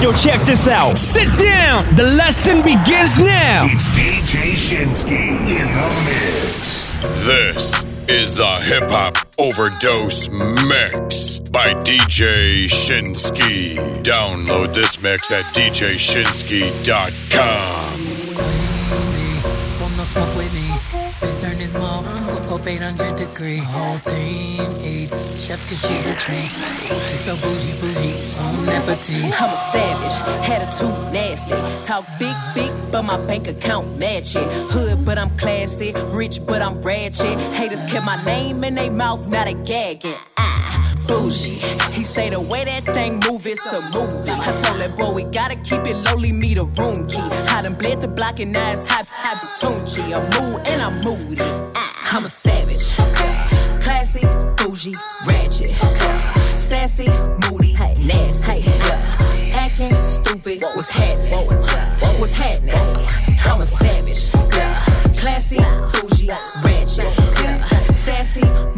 Yo, check this out. Sit down. The lesson begins now. It's DJ Shinsky in the mix. This is the Hip Hop Overdose Mix by DJ Shinsky. Download this mix at djshinsky.com. Want no smoke with me? Then turn this mug up 800 degree. Whole team eat chefs cause she's a treat. She's so bougie, bougie, on appetite. I'm a savage, attitude nasty. Talk big, big, but my bank account match it. Hood, but I'm classy. Rich, but I'm ratchet. Haters kept my name in their mouth, now they gagging. Ah, bougie. He say the way that thing move, it's a movie. I told that boy we gotta keep it lowly, me the room key. I done bled the block and now it's hot, hot. I'm mood and I'm moody. Ah, I'm a savage. Classy, bougie, ratchet. Sassy, moody, nasty. Yeah. Acting stupid, what's happening? What was happening? I'm a savage. Yeah. Classy, bougie, ratchet. Yeah. Sassy,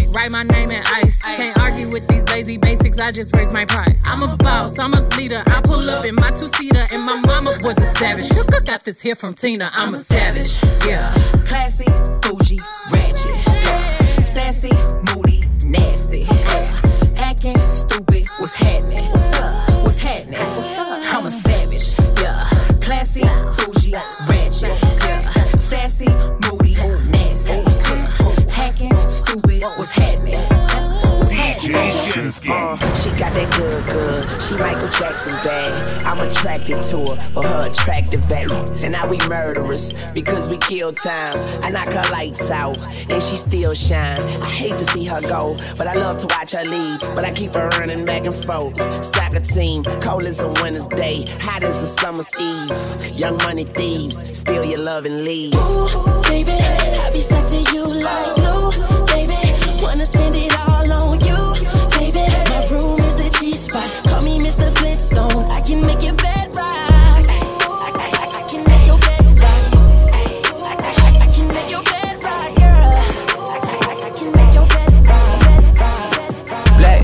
Write my name in ice. Can't argue with these lazy basics. I just raise my price. I'm a boss. I'm a leader. I pull up in my two seater, and my mama was a savage. Got this here from Tina. I'm a savage. Yeah. Classy, bougie, ratchet. Yeah. Sassy, moody, nasty. Yeah. Acting stupid, what's happening? What's happening? I'm a savage. Yeah. Classy, bougie, ratchet. Yeah. Sassy, What's happening? DJ Shinsky. Uh, she got that good, good. She Michael Jackson bad. I'm attracted to her for her attractive value. And now we murderers because we kill time. I knock her lights out and she still shine. I hate to see her go, but I love to watch her leave. But I keep her running back and forth. Soccer team, cold as a winter's day, hot as a summer's eve. Young money thieves, steal your love and leave. Ooh, baby, I be stuck to you like glue, baby. Wanna spend it all on you, baby. My room is the G spot. Call me Mr. Flintstone. I can make your bed rock.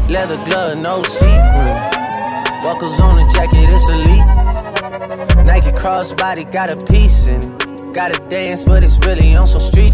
Leather glove, no sequin. Buckles on the jacket, it's elite. Nike crossbody got a piece in. Gotta dance, but it's really on some street.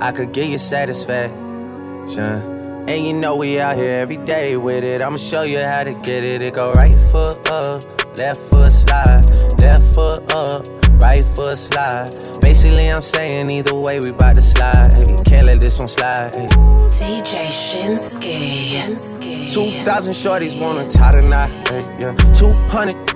I could get you satisfaction. And you know we out here every day with it. I'ma show you how to get it. It go right foot up, left foot slide, left foot up, right foot slide. Basically, I'm saying either way we bout to slide. Hey, can't let this one slide. Hey. DJ Shinsky. 2,000 shorties wanna tie the knot. Hey, yeah. 200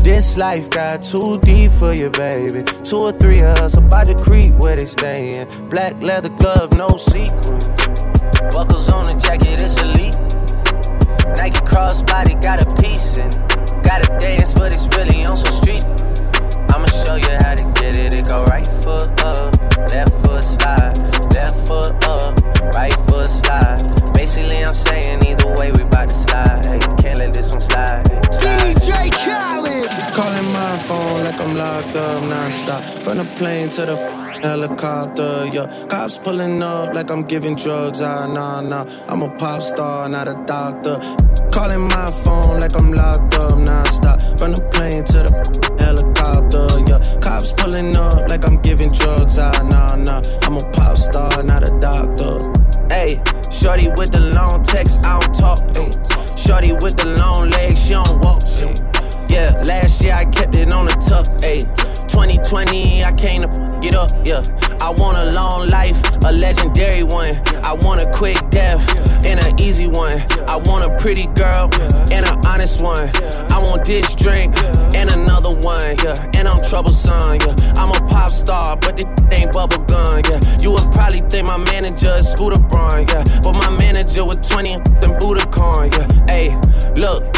This life got too deep for you, baby. Two or three of us about to creep where they stayin'. Black leather glove, no sequin. Buckles on the jacket, it's elite. Nike crossbody got a piece in. Gotta dance, but it's really on some street. To the helicopter, yeah. Cops pulling up like I'm giving drugs, ah, nah, nah. I'm a pop star, not a doctor. Calling my phone like I'm locked up, non-stop. From the plane to the helicopter, yeah. Cops pulling up like I'm giving drugs, ah, nah, nah. I'm a pop star, not a doctor. Hey, shorty with the long text, I don't talk. Ay. Shorty with the long legs, she don't walk. Ay. Yeah, last year I kept it on the tuck. Ayy, 2020, I came to get up. Yeah, I want a long life, a legendary one. I want a quick death and an easy one. I want a pretty girl and an honest one. I want this drink and another one. Yeah, and I'm troublesome. Yeah, I'm a pop star, but this ain't bubble gun. Yeah, you would probably think my manager is Scooter Braun. Yeah, but my manager with 20 and Budokan. Yeah, hey, look.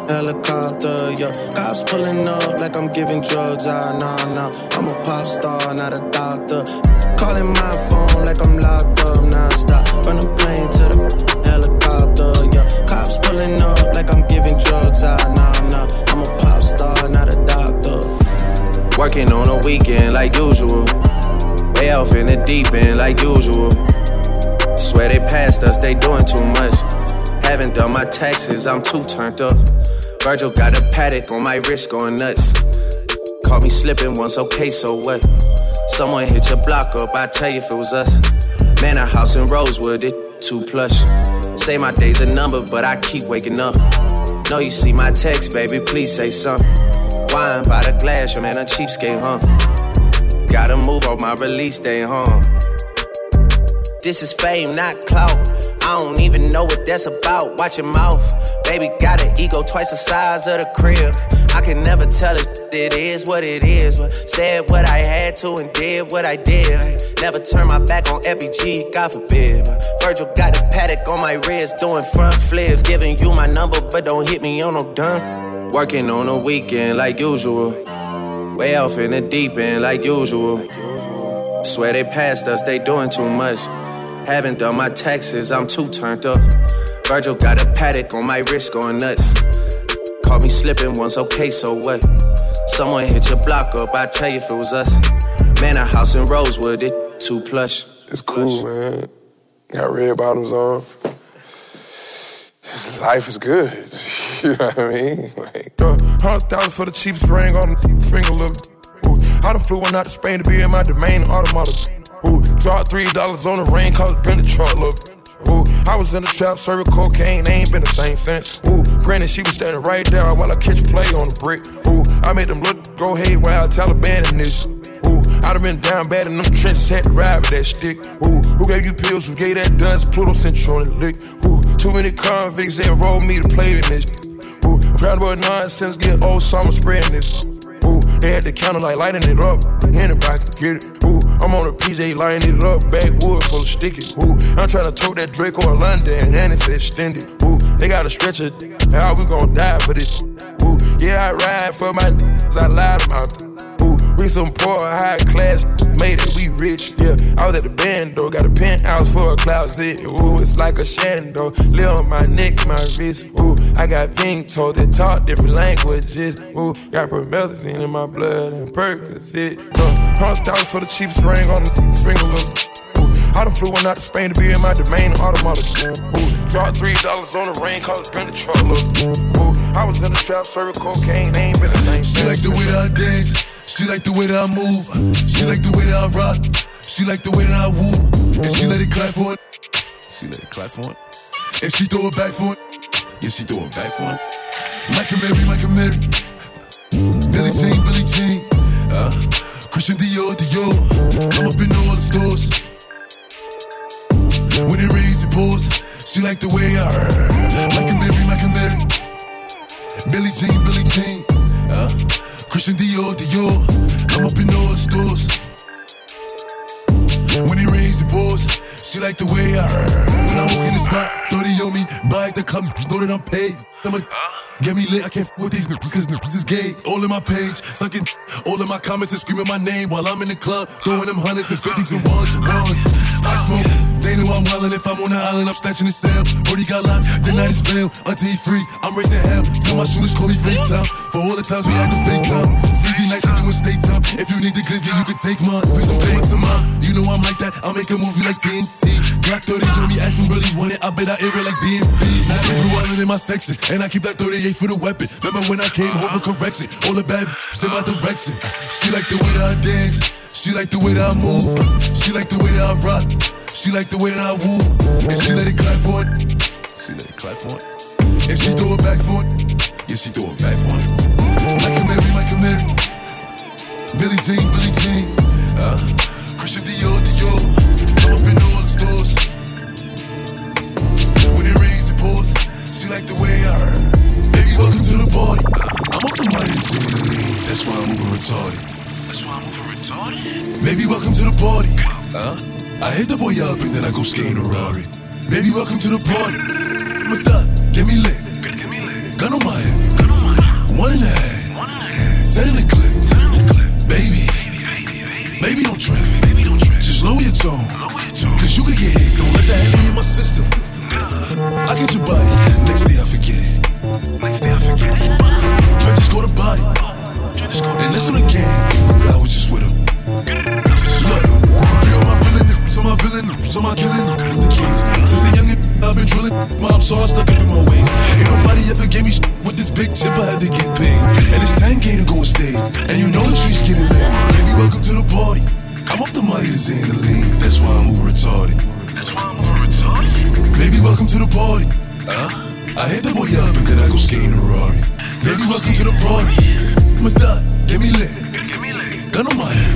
helicopter, yeah. Cops pulling up like I'm giving drugs, ah, nah, nah. I'm a pop star, not a doctor. Calling my phone like I'm locked up, non-stop. From the plane to the helicopter, yeah. Cops pulling up like I'm giving drugs, ah, nah, nah. I'm a pop star, not a doctor. Working on a weekend like usual. Way off in the deep end like usual. Swear they passed us, they doing too much. Haven't done my taxes, I'm too turned up. Virgil got a Patek on my wrist going nuts. Caught me slipping once, okay, so what? Someone hit your block up, I tell you if it was us. Man, a house in Rosewood, it too plush. Say my day's a number, but I keep waking up. Know you see my text, baby, please say something. Wine by the glass, your man a cheapskate, huh? Gotta move on my release day, huh? This is fame, not clout. I don't even know what that's about. Watch your mouth. Baby got an ego twice the size of the crib. I can never tell it, it is what it is. But said what I had to and did what I did. Never turn my back on FBG, God forbid. But Virgil got a Patek on my wrist, doing front flips. Giving you my number, but don't hit me on no done. Working on a weekend like usual. Way off in the deep end like usual. Swear they passed us, they doing too much. Haven't done my taxes, I'm too turned up. Virgil got a Patek on my wrist going nuts. Caught me slipping once, okay, so what? Someone hit your block up, I tell you if it was us. Man, a house in Rosewood, it too plush. It's cool, man. Got red bottoms on. Life is good. you know what I mean? Like, uh, Hundred thousand for the cheapest ring on the finger, look. Ooh, I done flew one out to Spain to be in my domain automata. Ooh, dropped three dollars on the rain, cause it been the truck, look. Ooh, I was in the trap, serving cocaine, they ain't been the same since. Ooh, granted, she was standing right there while I catch play on the brick. Ooh, I made them look go haywire, Taliban in this. Ooh, I done been down bad in them trenches, had to ride with that stick. Ooh, who gave you pills? Who gave that dust? Pluto sent you on the lick. Ooh, too many convicts, they enrolled me to play in this. Ooh, round about nonsense, get old, so I'm spreading this. They had the counter like lighting it up. Anybody can get it. Ooh, I'm on a PJ lighting it up. Backwood full of sticky. Ooh, I'm trying to tote that Draco London and it's extended. Ooh, they got a stretcher. How we gon' die for this? Ooh, yeah, I ride for my I lied about Ooh, we some poor, high class, made it, we rich, yeah. I was at the band, though, got a penthouse for a closet. Ooh, it's like a shando. Live on my neck, my wrist. Ooh, I got pink toes that talk different languages. Ooh, got promethazine in my blood and Percocet. Uh, hundred thousand for the cheapest ring on the finger. Ooh, I done flew one out to Spain to be in my domain automata. Ooh, dropped three dollars on the rain, cause it the truck, look. Ooh, I was in the trap, serving cocaine, ain't been the same. She like the way that I dance. She like the way that I move. She like the way that I rock. She like the way that I woo. And she let it clap for it. She let it clap for it. And she throw it back for it. Yeah, she throw it back for it. Mike Amiri, Mike Amiri. Billie Jean, Billie Jean. Uh, Christian Dior, Dior. I'm up in all the stores. When it rains, it pours. She like the way I Mike Amiri, Mike Amiri. Billie Jean, Billie Jean. Uh, Christian Dior, Dior. I'm up in all the stores. When it rains, the pours. She like the way I When I walk in the spot, 30 on me, buy come, you know that I'm paid. I'm a Get me lit, I can't f with these niggas, cause niggas is gay. All in my page, sucking all in my comments and screaming my name while I'm in the club, throwing them hundreds and fifties and ones and ones. I smoke, they know I'm wildin'. If I'm on the island, I'm snatching the cell. Brody got locked, the night is bail. Until he free, I'm raising hell. Tell my shooters call me FaceTime. For all the times we had to FaceTime. 3D nights do a state time. If you need the glizzy, you can take mine. Please don't it to mine. You know I'm like that, I'll make a movie like TNT. Black 30 on me, ask really want it. I bet I air it like BNB. Now I blue island in my section, and I keep that 38 for the weapon. Remember when I came home for correction? All the bad in my direction. She like the way that I dance. She like the way that I move. She like the way that I rock. She like the way that I woo. And she let it clap for it. She let it clap for it. And she throw it back for it. Yeah, she throw it back for it. Mike Amiri, a Mary. Billie Jean, Billie Jean. Uh, Christian Dior, Dior. I'm up in all the stores. When it rains, it pours. She like the way I heard. Baby, welcome to the party. I'm off the money to see the. That's why I'm moving retarded. That's why I'm moving retarded. Baby, welcome to the party. Huh? I hit the boy up and then I go skating a Rari. Baby, welcome to the party. I'm a thot, get me lit. Gun on my head. One and a half. Set in the clip. Baby, baby, don't trip. Just lower your tone. Cause you can get hit. Don't let that heavy in my system. I get your body. Next day I forget it. Next day I forget it. Try just go to body. And that's on the game. I was just with him. Look, know my villain, so my villain, so my killing with the kids. Since a young I've been drilling. Mom saw I stuck up in my ways. Ain't nobody ever gave me with this big chip. I had to the money that's in the lean. That's why I'm over retarded. That's why I'm over retarded. Baby, welcome to the party. Huh? I hit the boy up and then I go skating a Rari. Baby, welcome to the party. I'm a thot, get me lit. Gun on my head.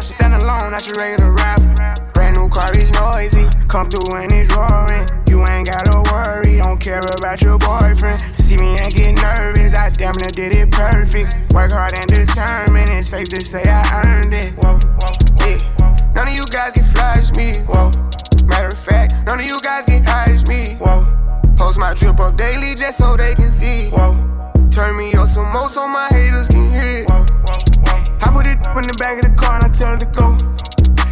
Stand alone, not your regular rapper. Brand new car is noisy. Come through and it's roaring. You ain't gotta worry, don't care about your boyfriend. See me and get nervous, I damn near did it perfect. Work hard and determined, it's safe to say I earned it. Whoa, whoa. yeah. None of you guys can flash me. Whoa. Matter of fact, none of you guys can hide me. Whoa. Post my drip up daily just so they can see. Whoa. Turn me up some more so my haters can hear. Whoa. I put it in the back of the car and I tell her to go.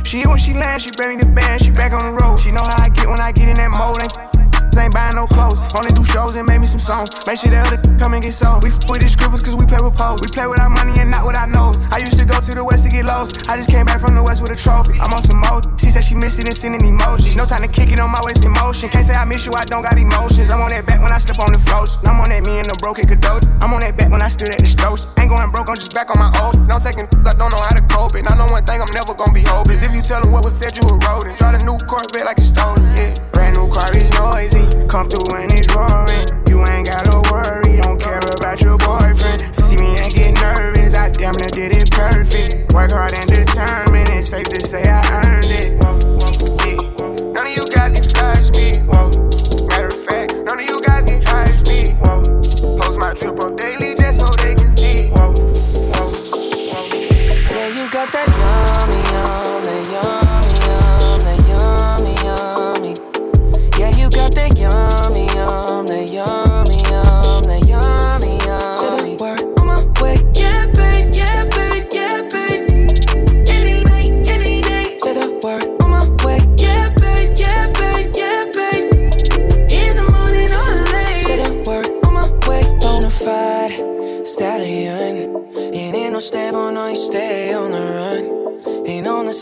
She when she lands, she me the band, she back on the road. She know how I get when I get in that mode. Ain't, ain't buying no clothes, only do shows and make me some songs. Make sure the other come and get sold. We f with the scribbles cause we play with pose. We play with our money and not with our nose. I used to go to the west to get lost. I just came back from the west with a trophy. I'm on some mode. She said she missed it and sending emojis. No time to kick it on my waist in motion. Can't say I miss you, I don't got emotions. I'm on that back when I step on the floats. I'm on that me and the broken cadoge. I'm on that back when I stood at the stores. Ain't going broke, I'm just back on my old. No taking, I don't know how to cope it. I know one thing I'm never gonna be hope is if you tell them what was said, you were rolling. Try the new Corvette like you stolen, yeah. Brand new car is noisy, come through and it's. You ain't gotta worry, don't care about your boyfriend. See me and get nervous, I damn near did it perfect. Work hard and determined, it's safe to say I earned it. None of you guys can flash me, whoa. Matter of fact, none of you guys can hide me, whoa. Post my drip up daily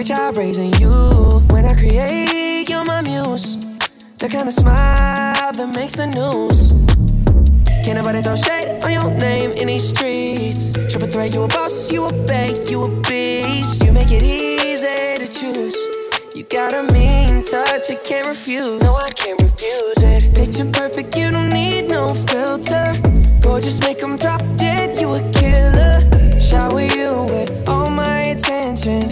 great job raising you. When I create, you're my muse. The kind of smile that makes the news. Can't nobody throw shade on your name in these streets. Triple threat, you a boss, you a bank, you a beast. You make it easy to choose. You got a mean touch, I can't refuse. No, I can't refuse it. Picture perfect, you don't need no filter. Gorgeous, make 'em drop dead, you a killer. Shower you with all attention.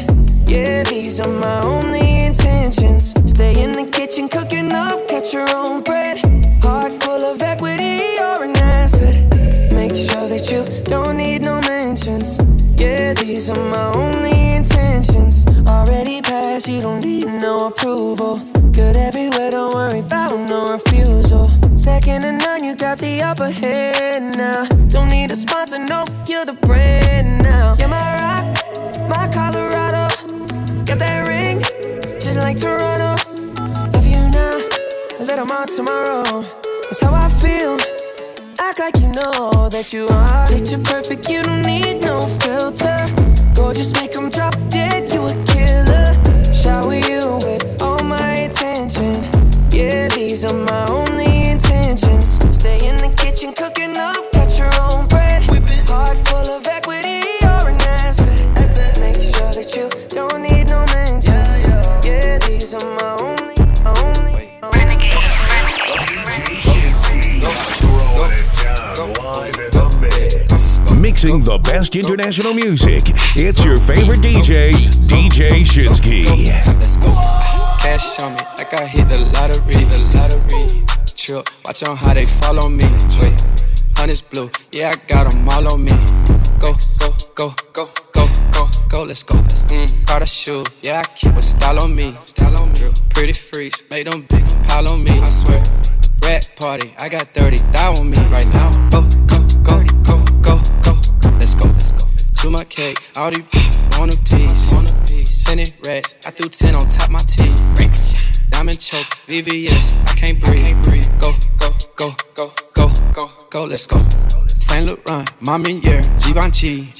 Yeah, these are my only intentions. Stay in the kitchen, cooking up, catch your own bread. Heart full of equity, you're an asset. Make sure that you don't need no mentions. Yeah, these are my only intentions. Already passed, you don't need no approval. Good everywhere, don't worry about no refusal. Second to none, you got the upper hand now. Don't need a sponsor, no, you're the brand now. Rock, my Colorado. Got that ring, just like Toronto. Love you now, a little more tomorrow. That's how I feel. Act like you know that you are. Picture perfect, you don't need no filter. Gorgeous, make 'em drop dead, you a killer. Shower you with all my attention. Yeah, these are my only The best international music. It's your favorite DJ, DJ Shinsky. Cash on me, like I hit the lottery, the lottery. Trip, watch on how they follow me. Wait, honey's blue, yeah, I got them all on me. Go, go, go, go, go, go. go, let's go. Mm, Prada shoe, yeah, I keep a style on me. Style on me. Pretty freaks, make them big pile on me. I swear. Rat party, I got 30 thou on me right now. Go, go, go, go, go. Let's go, let's go. To my cake, all these want a piece. Want a piece. Ten rats, I threw 10 on top my teeth. Diamond choke, VVS, I can't breathe. I can't breathe. Go, go, go, go, go, go, go, let's go. Saint Laurent, Mamiere, Givenchy.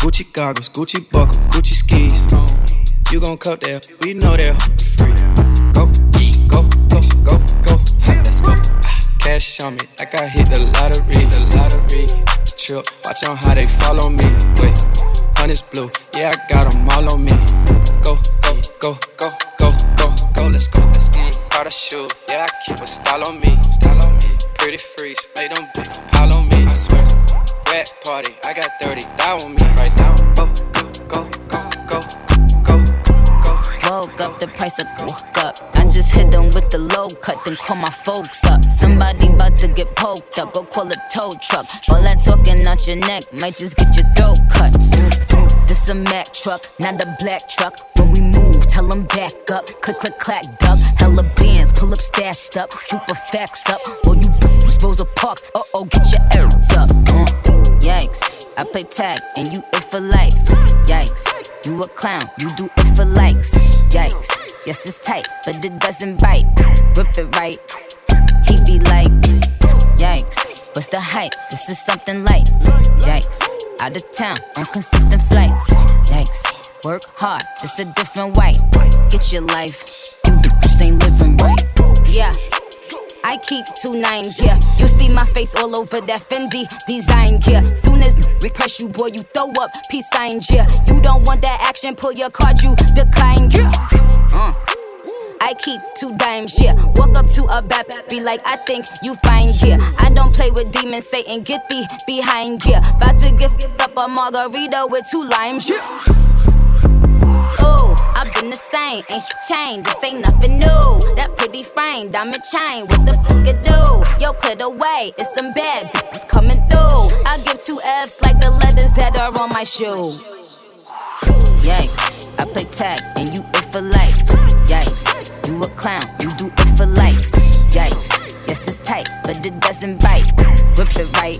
Gucci goggles, Gucci buckle, Gucci skis. You gon' cut that, we know that free. Go, go, go, go, go, let's go. Ah, cash on me, like I hit the lottery, the lottery. Trip, watch on how they follow me. Wait, honey's blue, yeah, I got them all on me. Go, go, go, go, go, go, go, let's go. Mm, Prada shoe, yeah, I keep a style on me, style on me. Pretty freaks, make them big pile on me, I swear. Rat party, I got 30 thou on me right now. Go, cut, then call my folks up. Somebody about to get poked up, go call a tow truck. All that talking out your neck might just get your throat cut. This a Mack truck, not a black truck. When we move, tell them back up. Click, click, clack, duck. Hella bands, pull up, stashed up. Super facts up. Or you Rosa Parks, uh oh, get your errands up. Uh, yikes, I play tag and you it for life. Yikes, you a clown, you do it for likes. Yikes, yes, it's tight, but it doesn't bite. Rip it right, he be like, Yikes, what's the hype? This is something light. Yikes, out of town on consistent flights. Yikes, work hard, just a different white. Get your life, you just ain't living right. Yeah. I keep two nines, yeah. You see my face all over that Fendi design, yeah. Soon as request you, boy, you throw up peace signs, yeah. You don't want that action, pull your card, you decline, yeah. Uh. I keep two dimes, yeah. Walk up to a bad be like, I think you fine, yeah. I don't play with demons, Satan, get thee behind, yeah. About to gift up a margarita with two limes, yeah. Ooh, The same, ain't she changed? This ain't nothing new. That pretty frame, diamond chain, what the fuck it do? Yo, clear the way, it's some bad bitches coming through. I give two F's like the letters that are on my shoe. Yikes, I play tag and you it for life. Yikes, you a clown, you do it for likes. Yikes, yes it's tight, but it doesn't bite. Rip it right,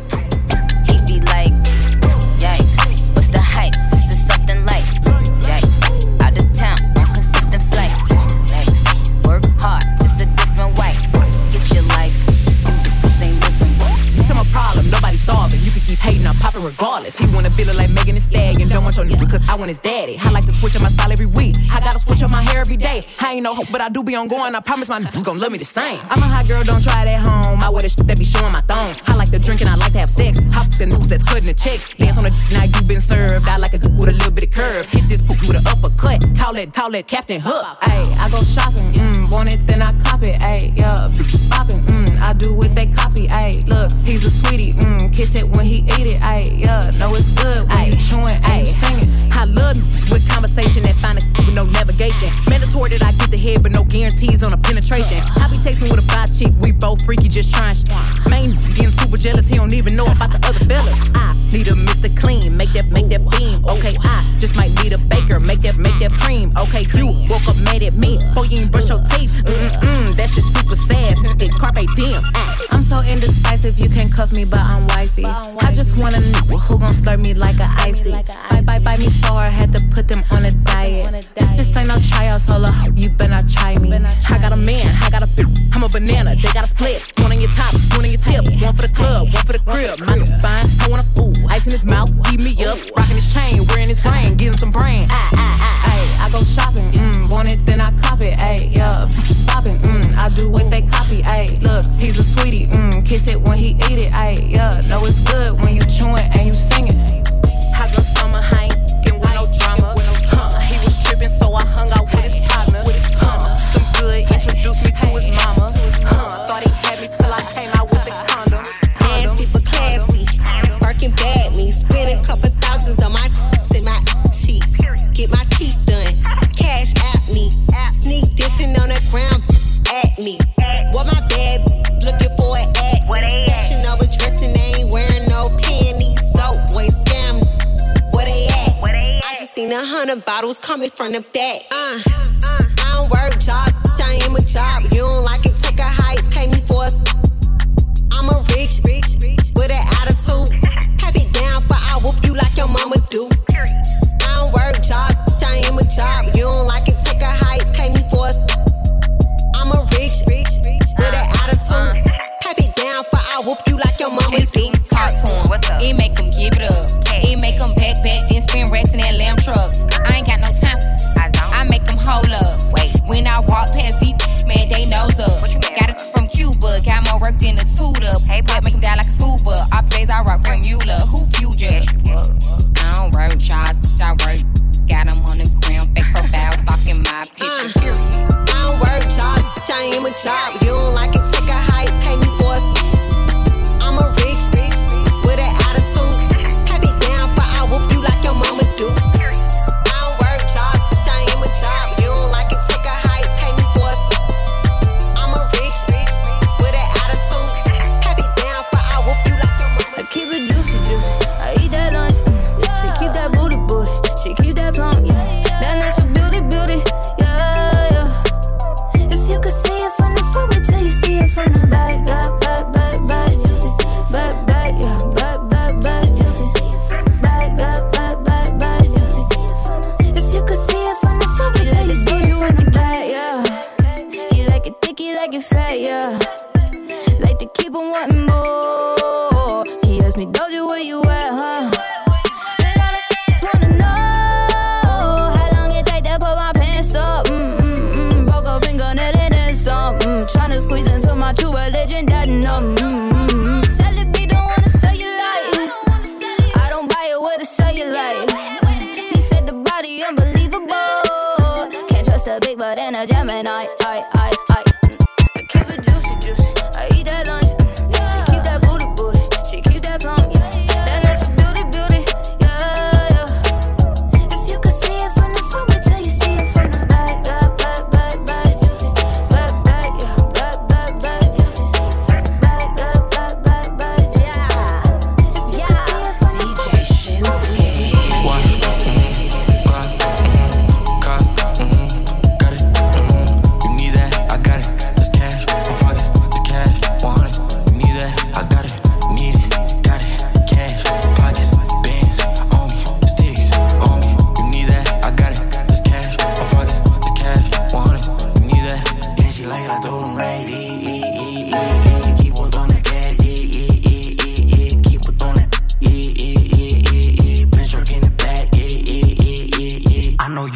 it. You can keep hating, I'm popping regardless. He wanna feel it like Megan Thee Stallion. Don't want your nigga cause I want his daddy. I like to switch up my style every week. I gotta switch up my hair every day. I ain't no hope, but I do be on going. I promise my niggas gon' love me the same. I'm a hot girl, don't try it at home. I wear the shit that be showing my thong. I like to drink and I like to have sex. Fuck the niggas that's cutting the checks. Dance on the d- now you been served. I like a dick with a little bit of curve. Hit this poop with an uppercut. Call it, call it Captain Hook. Ayy, I go shopping. Mm, want it, then I cop it. Ayy, yeah, bitches popping. Mm, I do what they copy. Ayy, look, he's a sweetie. Mm, kiss it when he eat it. Ayy, yeah, know it's good when you chewing. Ayy, singing. I love with conversation that find a with no navigation. Mandatory that I get the head, but no guarantees on a penetration. I be texting with a bi chick, we both freaky, just trying shit. Main getting super jealous, he don't even know about the other fellas. I need a Mr. Clean, make that make that beam. Okay, I just might need a baker, make that make that cream. Okay, you woke up mad at me, before you ain't brush your teeth. Mm-mm, that shit super sad. It carpe diem. I'm so indecisive, you can't cuff me, but I'm wifey. I just wanna know who gon' slurp me like a icy. Bye bye bye me so hard, had to put them on a diet. This this ain't no tryouts, hold up, you better not try me. I got a man, I got a I'm a banana, they got a split. One on your top, one on your tip, one for the club, one for the crib. Mine fine, I want a fool, ice in his mouth, beat me up, rocking his chain, wearing his ring, getting some brain. Ah ah ah, ayy, I go shopping, mm, want it then I cop it, ayy, yeah, bitches popping, mm, I do what they copy, ayy, look, he's a sweetie, mm, kiss it when he eat it, ayy, yeah, know it's good when you chewing and you singing. A hundred bottles coming from the back. Uh, uh, I don't work jobs, I am a job. You don't like it, take a hike, pay me for it. I'm a rich, rich, rich with an attitude. Have it down for I whoop you like your mama do. I don't work jobs, I am a job. You don't like it, take a hike, pay me for it. I'm a rich, rich, rich with an attitude. Have it down for I whoop you like your mama do. Talk to him. It make him give it up. It make him back back, then spin racks in that lamb truck.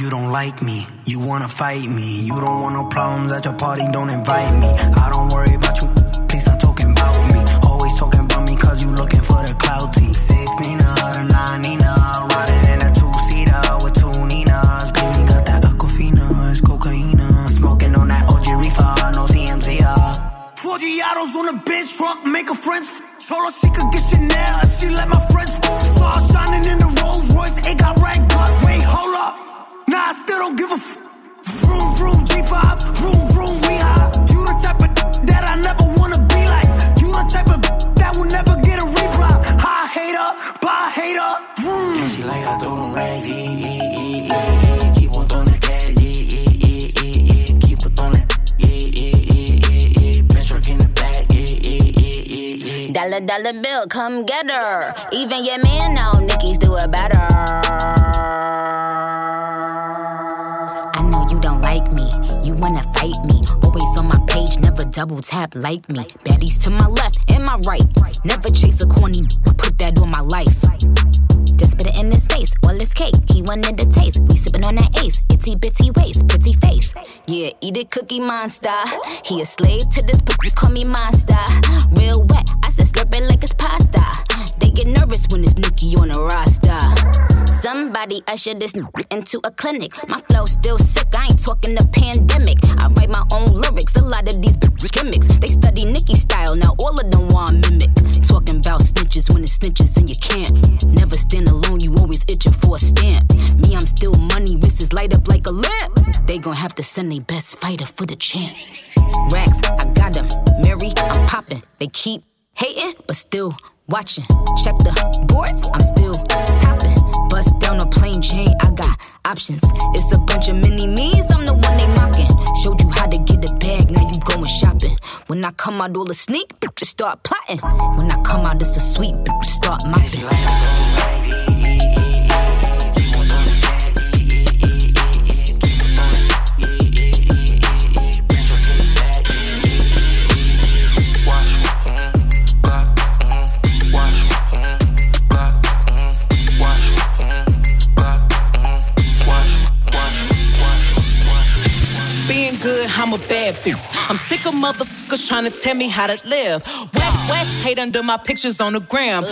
You don't like me. You wanna fight me. You don't want no problems at your party. Don't invite me. I don't worry about you. Friends. Told come get her. Even your man know Nicki's do it better. I know you don't like me, you wanna fight me. Always on my page, never double tap like me. Baddies to my left and my right. Never chase a corny, put that on my life. Just spit it in his face, well it's cake. He wanted the taste. We sippin' on that ace, itty bitty face. Yeah, eat it, cookie monster. He a slave to this, but call me monster. Real wet, I said slurp it like it's pasta. They get nervous when it's Nicki on the roster. Somebody usher this into a clinic. My flow still sick, I ain't talking the pandemic. I write my own lyrics, a lot of these gimmicks. They study Nicki style, now all of them want mimic. Talking about snitches when it's snitches and you can't. Never stand alone, you always itching for a stamp. Me, I'm still money, wrists light up like a lamp. They gon' have to send their best fighter for the champ. Racks, I got them. Mary, I'm popping. They keep hating, but still watching. Check the boards, I'm still topping. Bust down a plain Jane. I got options. It's a bunch of mini me's. I'm the one they mocking. Showed you how to get a bag. Now you going shopping. When I come out, all the sneak, just start plotting. When I come out, it's a trying to tell me how to live. Whack, whack, hate under my pictures on the gram.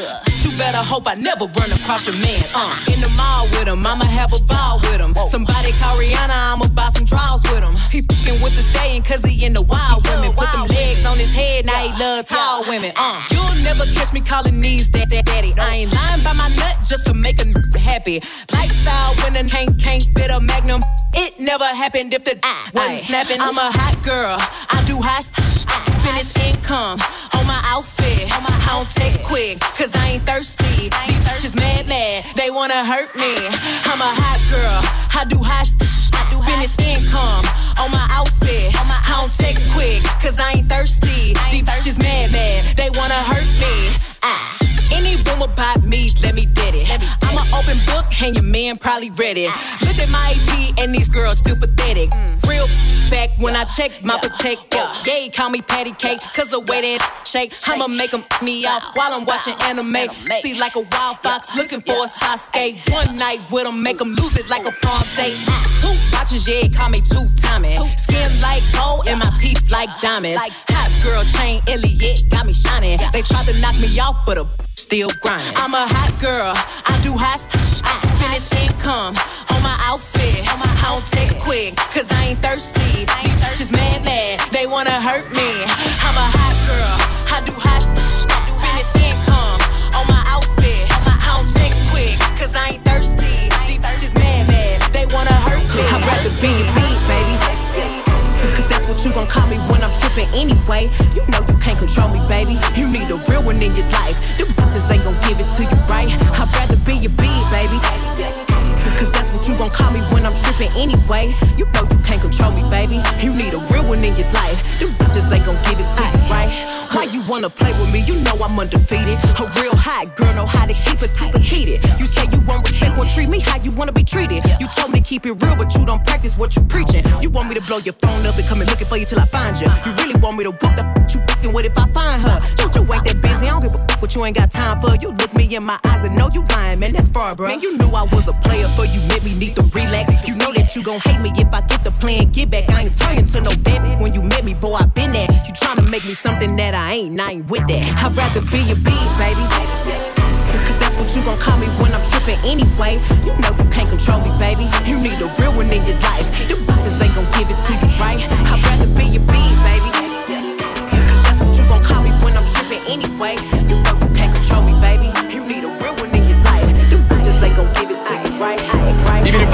You better hope I never run across your man. Uh, in the mall with him, I'ma have a ball with him. Somebody call Rihanna, I'ma buy some draws with him. He fucking with the stallion cause he in the wild women. Put them legs on his head, now he love tall women. Uh, you'll never catch me calling these that, that daddy. I ain't lying by my nut just to make a n- happy. Lifestyle a can't, can't fit a magnum. It never happened if the wasn't snapping. I'm a hot girl, I do hot. Finish income on my outfit. I don't text quick, cause I ain't thirsty. These bitches mad, mad, they wanna hurt me. I'm a hot girl, I do hot. Finish income on my outfit. I don't text quick, cause I ain't thirsty. These bitches mad, mad, they wanna hurt me. Ah. Any rumor about me, let me get it. I'm an open book, and your man probably read it. Look at my EP, and these girls still pathetic. Real back when I check my protect. Yo, yeah, call me patty cake, cause the way that shake, I'ma make them me out while I'm watching anime. See like a wild fox looking for a Sasuke. One night with them, make them lose it like a prom date. Ah, two watches, yeah, call me two timing. Skin like gold, and my teeth like diamonds. Hot girl chain, Eliantte, got me shining. They tried to knock me off, but a still grinding. I'm a hot girl, I do hot. I finish income on my outfit. I don't text quick, cause I ain't thirsty. These mad, mad, they wanna hurt me. You gon' call me when I'm trippin' anyway. You know you can't control me, baby. You need a real one in your life. Them bitches ain't gon' give it to you right. I'd rather be your beat, baby. Cause that's what you gon' call me when I'm tripping anyway. You know you can't control me, baby. You need a real one in your life. Them bitches ain't gon' give it to you wanna play with me? You know I'm undefeated. A real hot girl know how to keep it, keep it heated. You say you want respect, well treat me how you wanna be treated. You told me to keep it real, but you don't practice what you preaching. You want me to blow your phone up and come and looking for you till I find you. You really want me to whoop the you fucking with if I find her. Don't you ain't that busy, I don't give a what you ain't got time for. You look me in my eyes and know you lying, man, that's far, bro. Man, you knew I was a player for you, made me need to relax. You know that you gon' hate me if I get the plan, get back. I ain't turning to no baby. When you met me, boy, I been there. You tryna make me something that I ain't, I ain't with that. I'd rather be a beat, baby. Cause that's what you gon' call me when I'm tripping anyway. You know you can't control me, baby. You need a real one in your life. Them bitches ain't gon' give it to you right. I'd rather be your beat,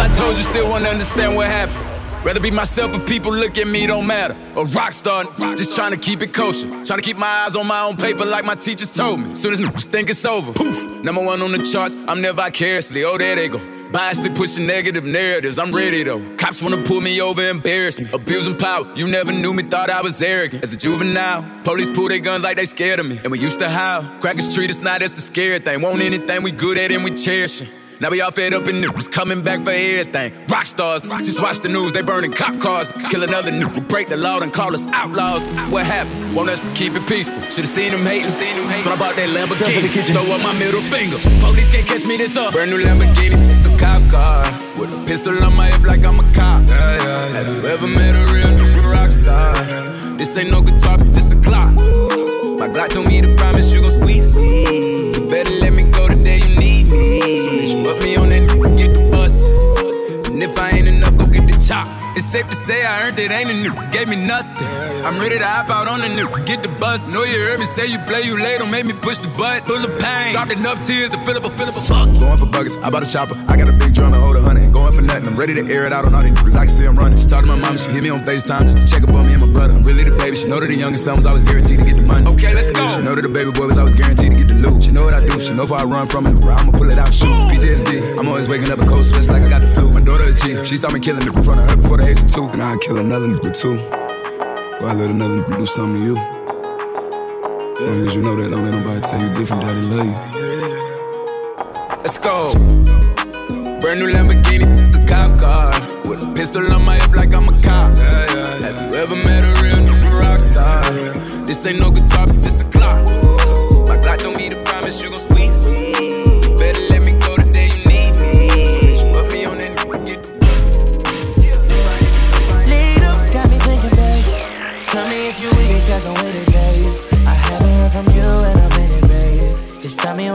I told you, still wanna understand what happened. Rather be myself if people look at me, don't matter. A rock star, just trying to keep it kosher. Trying to keep my eyes on my own paper like my teachers told me. Soon as niggas think it's over, poof, number one on the charts, I'm never vicariously. Oh, there they go. Biasly pushing negative narratives, I'm ready though. Cops wanna pull me over, embarrass me. Abusing power, you never knew me, thought I was arrogant. As a juvenile, police pull their guns like they scared of me. And we used to howl. Crackers treat us now, that's the scary thing. Want anything we good at and we cherish it. Now we all fed up and niggas coming back for everything. Rock stars, just watch the news, they burning cop cars. Kill another nigga, break the law and call us outlaws. What happened? Want us to keep it peaceful. Should've seen them hating, seen them hating. When I bought that Lamborghini, throw up my middle finger. Police can't catch me this up. Brand new Lamborghini, a cop car. With a pistol on my hip like I'm a cop. Have you ever met a real nigga rock star? This ain't no guitar, but this a clock. My Glock told me to promise you gon' squeeze me. You better let me me. So bitch, put me on that nigga, get the bus. And if I ain't enough, go get the chop. It's safe to say I earned it, ain't a new, gave me nothing. I'm ready to hop out on the new, get the bus. Know you heard me say you play, you late, don't make me push the butt. Full of pain, dropped enough tears to fill up a fill up a fuck. Going for buggers, I bought a chopper. I got a big drum to hold a hundred. Going for nothing, I'm ready to air it out on all these niggas. I can see I'm running. She talked to my mom, she hit me on FaceTime just to check up on me and my brother. I'm really the baby. She know that the youngest son was always guaranteed to get the money. Okay, let's go. She know that the baby boy was always guaranteed to get the loot. She know what I do. She know if I run from it, I'ma pull it out shoot. PTSD, I'm always waking up in cold sweats like I got the flu. My daughter a G, she saw me killing it in front of her before the age of two. And I'd kill another nigga too. Before I let another nigga do something to you. As long as you know that, don't let nobody tell you different, daddy love you. Let's go. Brand new Lamborghini, a cop car. With a pistol on my hip like I'm a cop. Have you ever met a real nigga rock star? This ain't no guitar, but this a clock.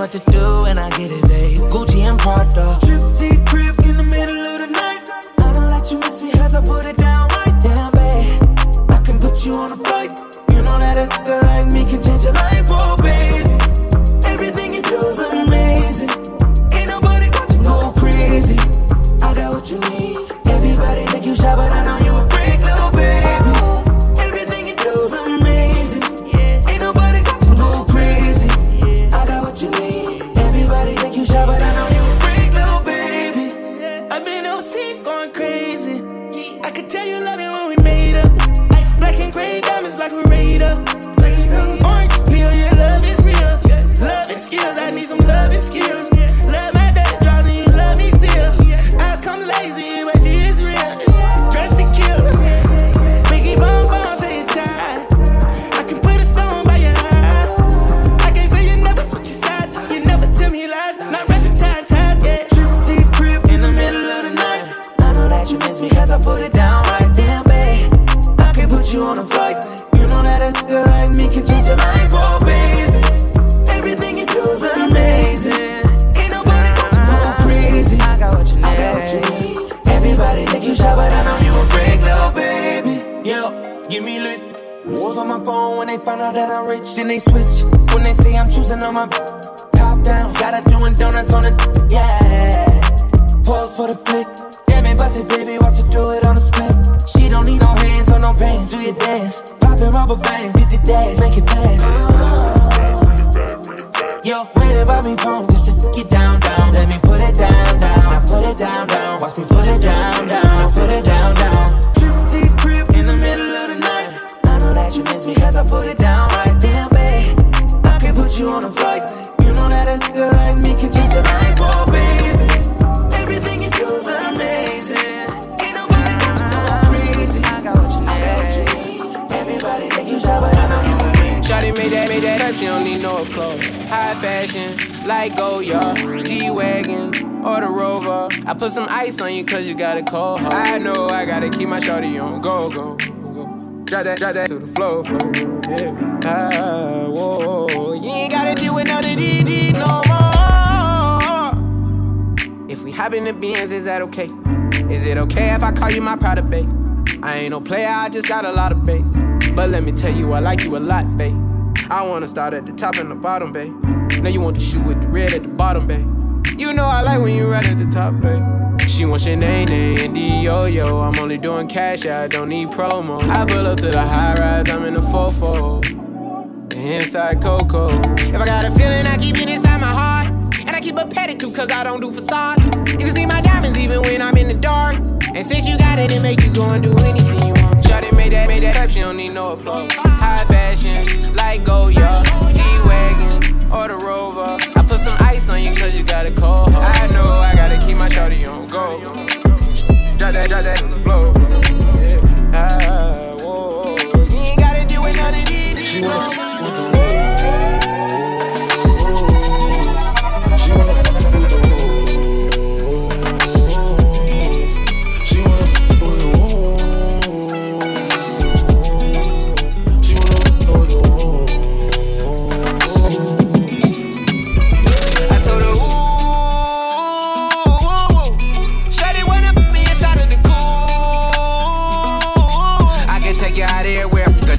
What to do and I get it, babe. Gucci and Prada. Trip to crib in the middle of the night. I know that you miss me cause I put it down right down, babe. I can put you on a flight. You know that a nigga like me can change your life, oh, baby. Everything you do is amazing. Ain't nobody got to go crazy. I got what you need. Everybody think you shy, but I know when they find out that I'm rich. Then they switch when they say I'm choosing on my top down. Gotta doing donuts on the yeah. Pause for the flick. Damn it, bust it, baby. Watch her do it on the split. She don't need no hands or no pain. Do your dance. Poppin' rubber bands. Hit the dash. Make it fast. Yo, waiting by me phone just to get down, down. Let me put it down, down. Now put it down, down. Watch me put it down, down. Put it down, down. Me cause I put it down right there, babe. I can put you on a flight. You know that a nigga like me can change your life, oh baby. Everything you do is amazing. Ain't nobody got to go crazy. I got what you need. What you. Everybody think you shy, but I know you Shawty made that, made that up, she don't need no clothes. High fashion, like Goyard, G-Wagon, or the Rover. I put some ice on you cause you got a cold heart. I know I gotta keep my shawty on go, go. Drop that, drop that to the floor, floor, yeah. Ah, whoa, you ain't gotta deal with none of these, these no more. If we hop in the Benz, is that okay? Is it okay if I call you my pride babe? I ain't no player, I just got a lot of bass. But let me tell you, I like you a lot, babe. I wanna start at the top and the bottom, babe. Now you want the shoe with the red at the bottom, babe. You know I like when you right at the top, babe. She wants your name, and yo yo. I'm only doing cash, I don't need promo. I pull up to the high rise, I'm in the fofo. Inside Coco. If I got a feeling, I keep it inside my heart. And I keep a pedicure, cause I don't do facades. You can see my diamonds even when I'm in the dark. And since you got it, it make you go and do anything you want. Shawty made that, made that up, she don't need no applause. High fashion, like Goyard, G-Wagon, or the Rover. I put some ice on you cause you got a cold heart. I know I gotta keep my shawty on go. Drop that, drop that to the floor. Yeah. Ah, whoa. You ain't gotta deal with none of these. She wanna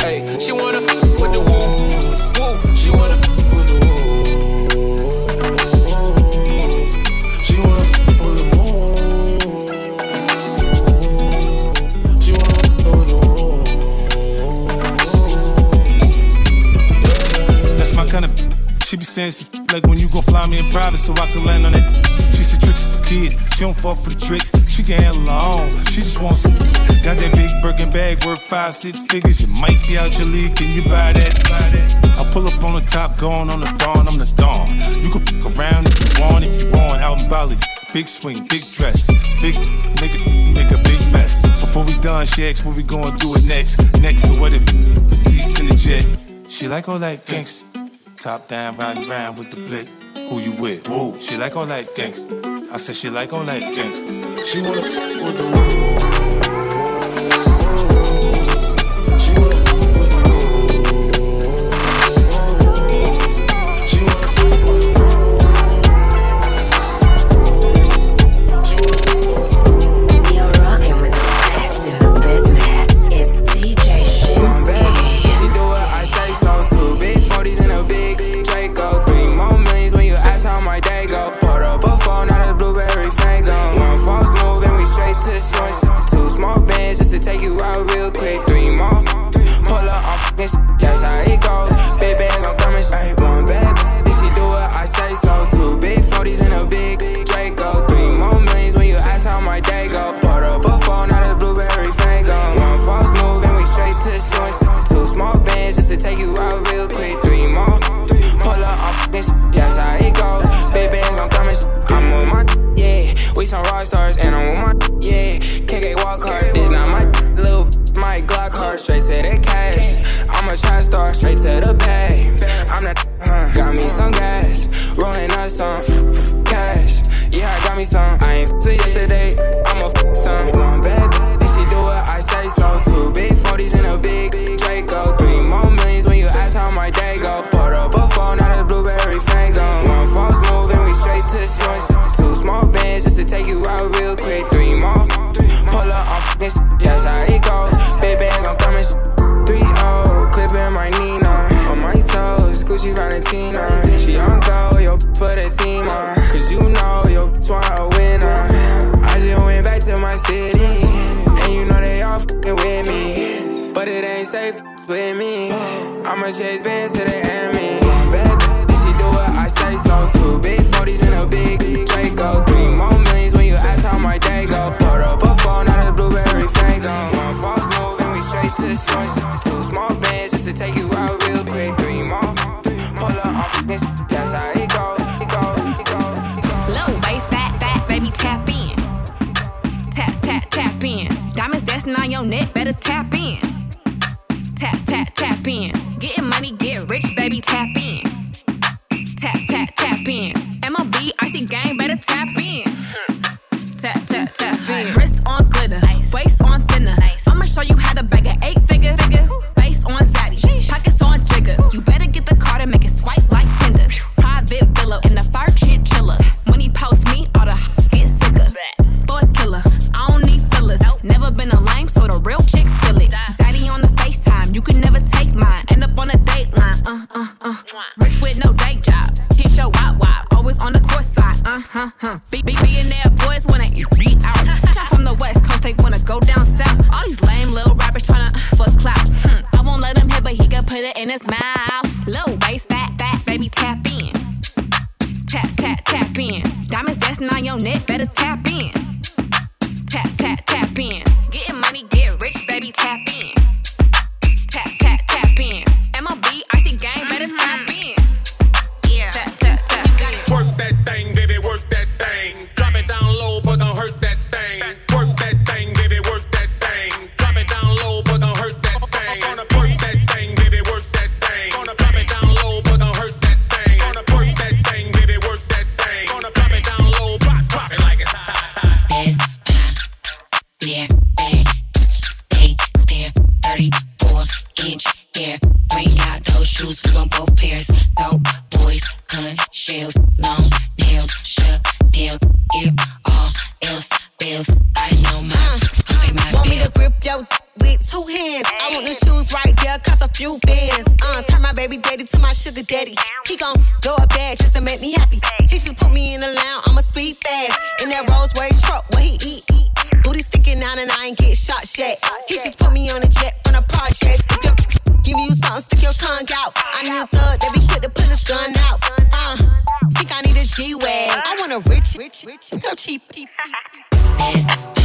Hey, she wanna with the woo, woo. She wanna with the woo. She wanna with the woo. She wanna with the woo. That's my kind of. She be saying some like when you gon' fly me in private so I can land on that she said tricks for kids, she don't fall for the tricks. She can handle her own, she just wants some. Got that big Birkin bag worth five, six figures. You might be out your league, can you buy that? Buy that? I pull up on the top, going on the dawn, I'm the dawn. You can fuck around if you want, if you want, out in Bali. Big swing, big dress, big make a, make a big mess. Before we done, she asked what we gonna do it next. Next, so what if the seats in the jet? She like all that gangsta. Top down, round round with the blick. Who you with? Whoa. She like on that gangsta. I said she like on that gangsta. She wanna with the world. in his mouth. Low waist, fat, fat, baby, tap in. Tap, tap, tap in. Diamonds dancing on your neck, better tap in. Rich, rich, go cheap. This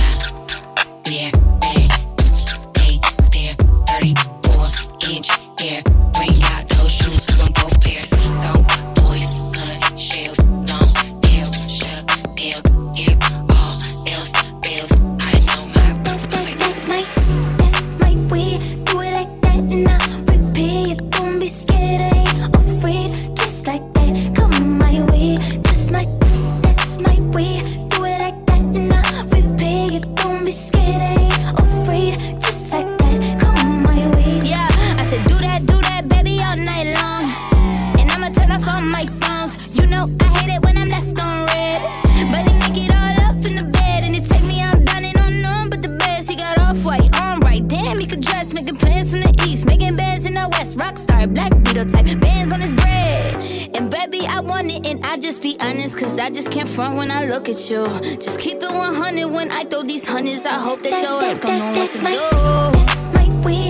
Beetle type, bands on his bread. And baby, I want it, and I just be honest, cause I just can't front when I look at you. Just keep it 100 when I throw these hundreds. I hope that, your head gon' know what to do. That's my way,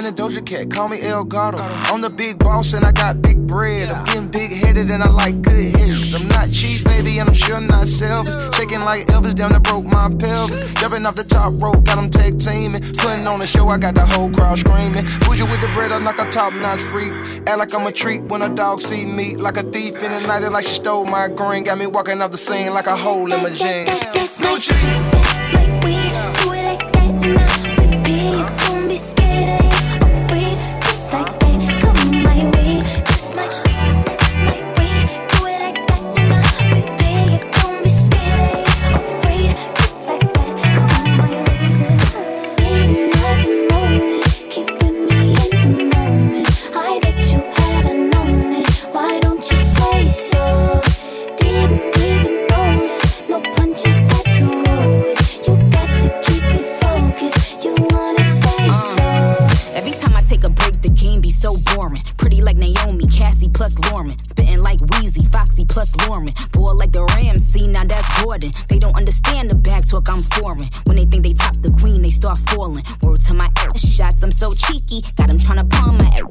Man and Doja Cat, call me El Gato. I'm the big boss and I got big bread. I'm getting big headed and I like good hitters. I'm not cheap, baby, and I'm sure not selfish. Shaking like Elvis, down that broke my pelvis. Jumping off the top rope, got them tag teaming. Putting on the show, I got the whole crowd screaming. Bougie with the bread, I'm like a top notch freak. Act like I'm a treat when a dog see me. Like a thief in the night, like she stole my green. Got me walking off the scene like a hole in my jeans. Gucci.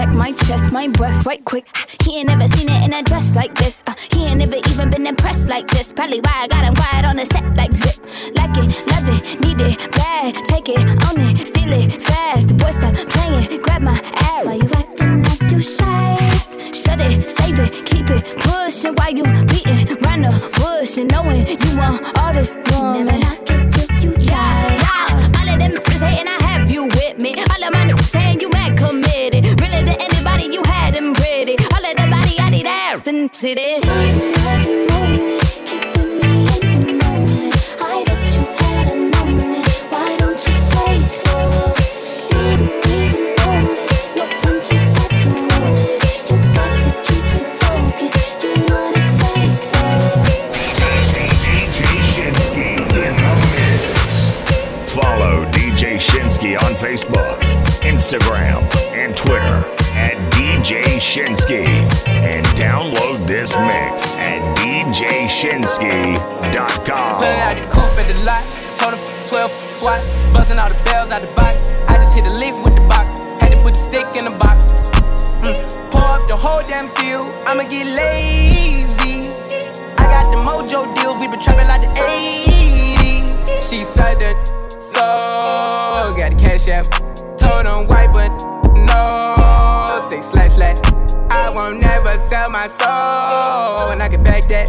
check my chest, my breath right quick. He ain't never seen it in a dress like this. Uh, he ain't never even been impressed like this. Probably why I got him quiet on the set like zip. Like it, love it, need it, bad. Take it, own it, steal it, fast. The boy stop playing, grab my ass. Why you acting like you shy? Shut it, save it, keep it pushing. Why you beating round the bush and knowing you want all this woman? Never knock it till you try. Yeah, all of them hating, I have you with me. All of my niggas saying you mad committed. DJ Shinski in the mix. Follow DJ Shinski on Facebook, Instagram, and Twitter DJ Shinski and download this mix at djshinski.com. Pulling out the at the lot, told him 12 swat, all the bells out the box. I just hit with the box, had to put the stick in the box. Mm. Pour up the whole damn seal, I'ma get lazy. I got the mojo deals, we been trapping like the 80s. She said that, so got the cash app, told him won't never sell my soul, and I can back that.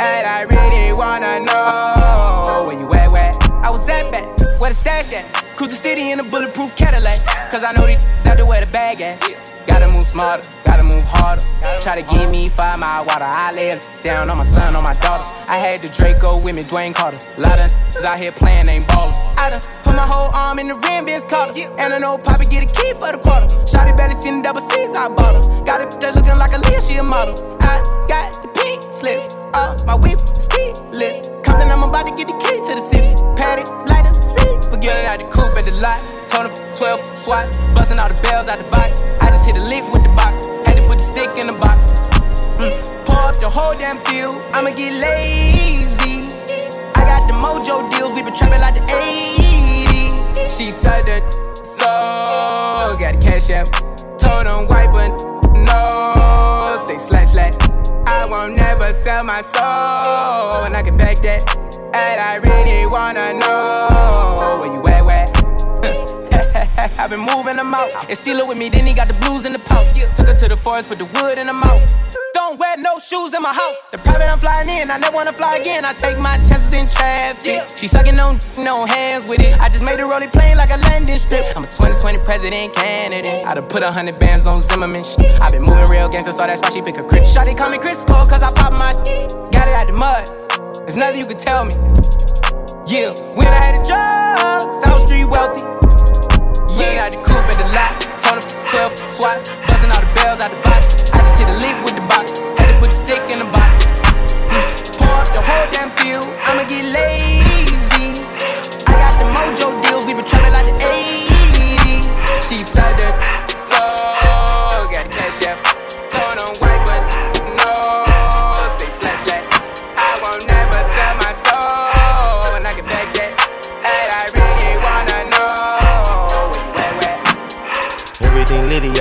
And I really wanna know where you at, where I was at back, where the stash at. Cruise the city in a bulletproof Cadillac, cause I know these out there where the bag at. Gotta move smarter, gotta move harder. Try to give me five mile water. I lay down on my son, on my daughter. I had the Draco with me, Dwayne Carter. Lot of niggas out here playing, ain't ballin'. I done put my whole arm in the rim, Vince Carter. And I know Poppy get a key for the quarter. Shotty barely seen the double C's, I bought her. Got it that looking like a Leah, she a model. I got the pink slip, uh, my whip is keyless. Compton, I'm about to get the key to the city. Patek, light Forget out the coupe at the lot. Him 12 swat, busting all the bells out the box. I just hit a lick with the box, had to put the stick in the box. Mm. Pour up the whole damn seal, I'ma get lazy. I got the mojo deals, we been trapping like the 80s. She said that, so got the cash app. Told him wipe it, no, say slash slash. I won't never sell my soul, and I can back that. And I really wanna know I've been moving them out. And steal it with me, then he got the blues in the pouch. Took her to the forest, put the wood in the mouth. Don't wear no shoes in my house. The private I'm flying in, I never wanna fly again. I take my chances in traffic. She sucking on no hands with it. I just made her roll it plain like a landing strip. I'm a 2020 president candidate. I done put a hundred bands on Zimmerman. Shit. I been moving real gangster, so that's why she pick a crit. Shotty call me Chris Cole, cause I pop my shit. Got it out the mud. There's nothing you can tell me. Yeah, when I had a job, South Street wealthy. Yeah, out the coupe at the lot. Told him 12 swat, busting all the bells out the box. I just hit a lick with the box, had to put the stick in the box. Mm. Pour up the whole damn seal, I'ma get lazy.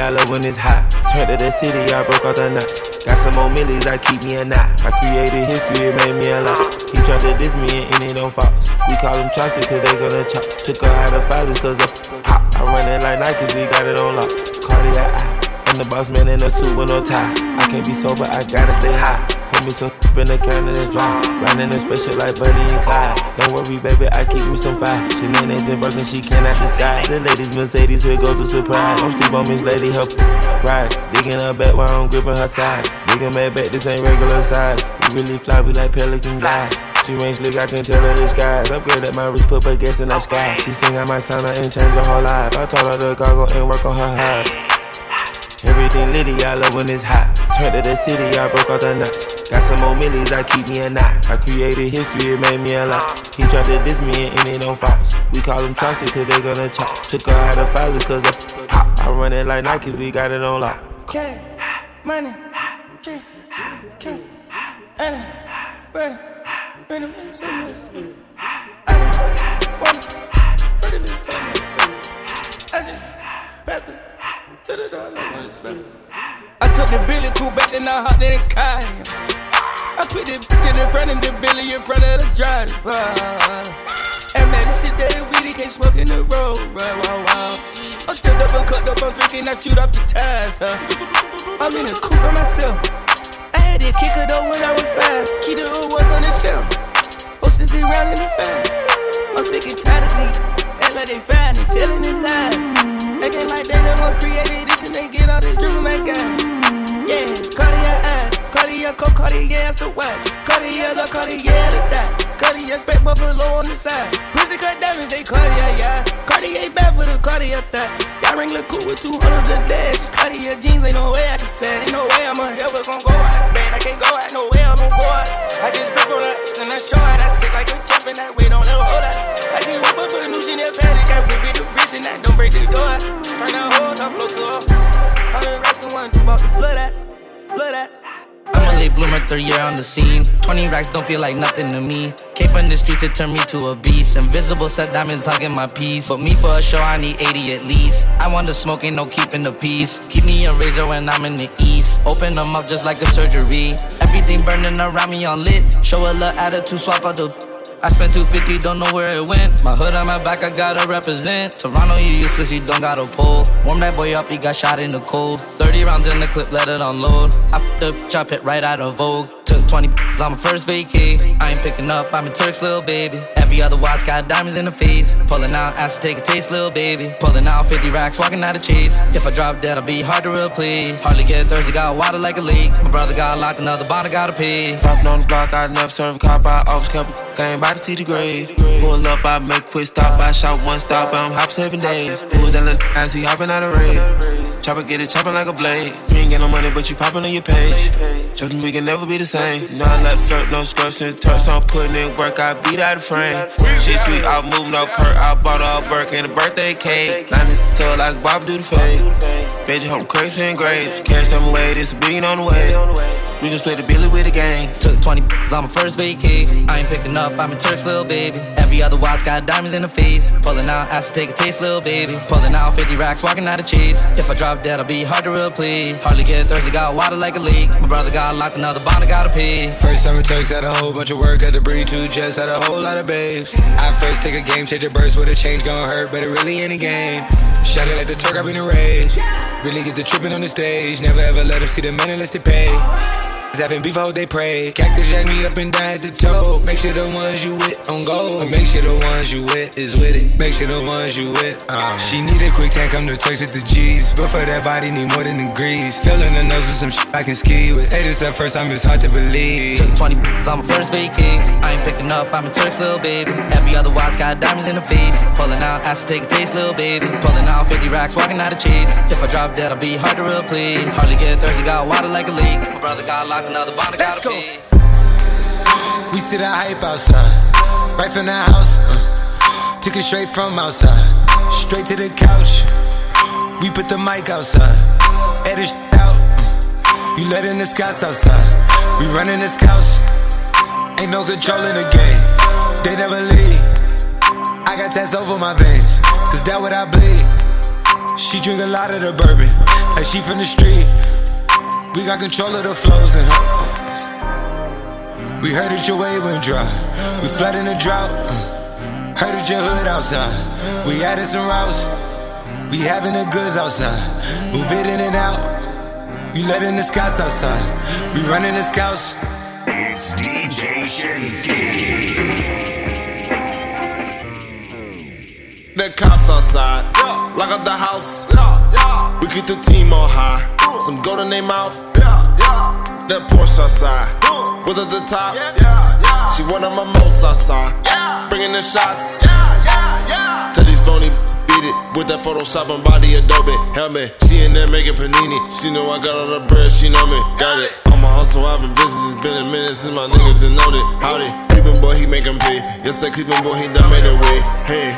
I love when it's hot. Turned to the city, I broke out the knot. Got some more millies, I keep me a knot. I created history, it made me a lot. He tried to diss me and it don't false. We call them Chaucer, cause they gonna chop. Took her out of filers, cause I'm hot. I run it like Nike, we got it on lock. Cardiac eye. I'm the boss man in a suit with no tie. I can't be sober, I gotta stay high. Put me some in the can and it's dry. Riding in special like Buddy and Clyde. Don't worry, baby, I keep me some fire. She names and Birkin, she cannot decide. The ladies Mercedes here go to surprise. Don't sleep on Miss Lady, help ride. Digging her back while I'm gripping her side. Digging my back, this ain't regular size. You really fly, we like pelican glide. She range slick, I can tell her skies. Upgrade at my wrist, put her gas in the sky. She sing I might sign her and change her whole life. I told her to go and work on her highs. Everything litty, I love when it's hot. Turned to the city, I broke out the nuts. Got some more millies, I keep me a knot. I created history, it made me a lot. He tried to diss me and it don't false. We call them Chaucer, cause they gonna chop. Took her out of filers, cause I'm hot. I run it like Nike, we got it on lock. It, money, get, get, Anna, I put it in I just passed it to the spell. I took the Billy cool back then I hopped in the car. I put the bitch in the front of the Billy in front of the driver. And man, this shit that weedy can't smoke in the road. Wow, wow. I'm still up and cut up, I'm drinking, I shoot off the tires, huh? I'm in a coupe by myself. I had to kick it though when I was five. Key the hood was on the shelf. Oh, Hostess around in the fan. I'm sick and tired of me. Act like they fine, they telling the lies. Acting like they the one created and they get all this drip from my guys. Yeah, Cartier eyes, Cartier coke, Cartier ass to watch. Cartier look, Cartier the dot. Cartier spec buffalo on the side. Pussy cut diamonds, they Cartier, yeah. Cartier bad for the Cartier thought. Sky ring look cool with 200 a dash. Cartier jeans, ain't no way I can say. Ain't no way I'm ever gon' go out. Man, I can't go out no way, I'm on board. I just grip on her and I show her. I sick like a chip and that weight on the hold up. I can whip up a new Chanel paddock. I whip it the wrist and that don't break the door. Turn that hole, don't flow to I'm a late bloomer, third year on the scene. 20 racks don't feel like nothing to me. Came from the streets, it turned me to a beast. Invisible set diamonds hugging my piece. But me for a show, I need 80 at least. I want the smoke, ain't no keeping the peace. Keep me a razor when I'm in the east. Open them up just like a surgery. Everything burning around me on lit. Show a little attitude, swap out the I spent 250, don't know where it went. My hood on my back, I gotta represent. Toronto, you useless, you don't got a pull. Warm that boy up, he got shot in the cold. 30 rounds in the clip, let it unload. I f***ed up, chop it right out of Vogue. Took 20 on my first vacay. I ain't picking up, I'm a Turk's little baby. Other watch got diamonds in the face. Pulling out, to take a taste, little baby. Pulling out 50 racks, walking out of chase. If I drop dead, I'll be hard to replace. Hardly get thirsty, got water like a leak. My brother got locked, another bottle gotta pay. Popping on the block, I never serve a cop. I always kept a game by the see the grave. Pull up, I make quick stop. I shot one stop, I'm hop seven days. Pull down the as he hopping out of raid. Chopper get it chopping like a blade. You ain't get no money, but you popping on your page. Joking, we can never be the same. You know I let flirt, no skirts and turks. I'm putting in work, I beat out the frame. Shit sweet, I moving up perk. I bought a Burke and a birthday cake. Nine is tail like Bob do the fade. Veggie home crazy and grades. Cash them away, this billion on the way. We can split the billy with the gang. Took 20 on my first vacay. I ain't picking up, I'm a Turk's little baby. Every other watch got diamonds in the face. Pulling out, asked to take a taste, little baby. Pulling out 50 racks, walking out of chase. If I drop dead, I'll be hard to replace. Hardly get thirsty, got water like a leak. My brother got locked, another bond, I gotta pay. First time it takes had a whole bunch of work, had to breathe two jets, had a whole lot of babes. I first take a game, change a burst with a change, gon' hurt, but it really ain't a game. Shout it like the Turk, I've been a rage. Really get the tripping on the stage, never ever let them see the man unless they pay. Having beef, hope they pray. Cactus jack me up and down at the toe. Make sure the ones you with on go. Make sure the ones you with is with it. Make sure the ones you with. Uh. She need a quick tank, come to Turks with the G's. But for that body, need more than the grease. Filling the nose with some shit I can ski with. Hey, this at first time, it's hard to believe. Took 20 on my first vacay. I ain't picking up, I'm a Turk's little baby. Every other watch got diamonds in the face. Pulling out, to take a taste, little baby. Pulling out 50 racks, walking out of chase. If I drop dead, I'll be hard to replace. Hardly get thirsty, got water like a leak. My brother got locked, another I gotta pay. We sit the hype outside, right from the house. Uh, took it straight from outside, straight to the couch. We put the mic outside, edit out. Uh, you letting the scouts outside, we running the scouts. Ain't no control in the game, they never leave. I got tats over my veins, cause that what I bleed. She drink a lot of the bourbon, like she from the street. We got control of the flows in her. We heard that your wave went dry. We flood in the drought. uh. Heard that your hood outside. We added some routes. We having the goods outside. Move it in and out. We letting the scouts outside. We running the scouts. It's DJ Shinski. The cops outside, lock up the house. We keep the team on high. Some gold in their mouth. That Porsche outside, with at the top. She one of my most outside, bringing the shots. Tell these phony beat it with that Photoshop and body Adobe helmet. She in there making panini. She know I got all the bread. She know me, got it. On my hustle, I've been busy. It's been a minute since my niggas done know it. Howdy, Cleveland boy, he make 'em pay. Yes, that Cleveland boy, he done made a way. Hey.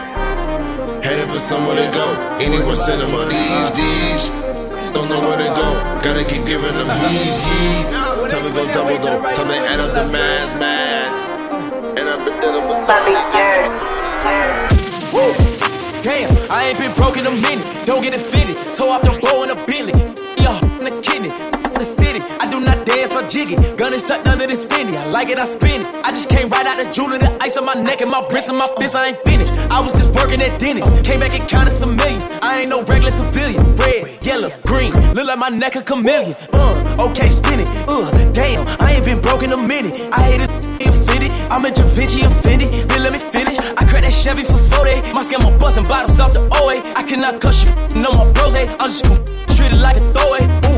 Headed for somewhere to go. Anywhere on these D's. Don't know where to go. Gotta keep giving them heat, heat. Time to go double though. Time to add up the mad, mad. And I've been dealing with. Woo! Damn, I ain't been broke in a minute. Don't get it fitted. Toe off the bow in a Bentley. Yeah, in the kidney. Jiggy. Gun is tucked under this Fendi. I like it, I spin it. I just came right out the jewelry, the ice on my neck and my wrist and my fist. I ain't finished. I was just working at Denny's. Came back and counted some millions. I ain't no regular civilian. Red, yellow, green. Look like my neck a chameleon. Uh, okay, spin it. Uh, damn, I ain't been broke in a minute. I hate it. Offended. I'm a Da Vinci offended. Then let me finish. I cracked that Chevy for 40. My scam on busting bottles off the OA. I cannot cuss you. No more bros. I'm just gonna treat it like a throwaway.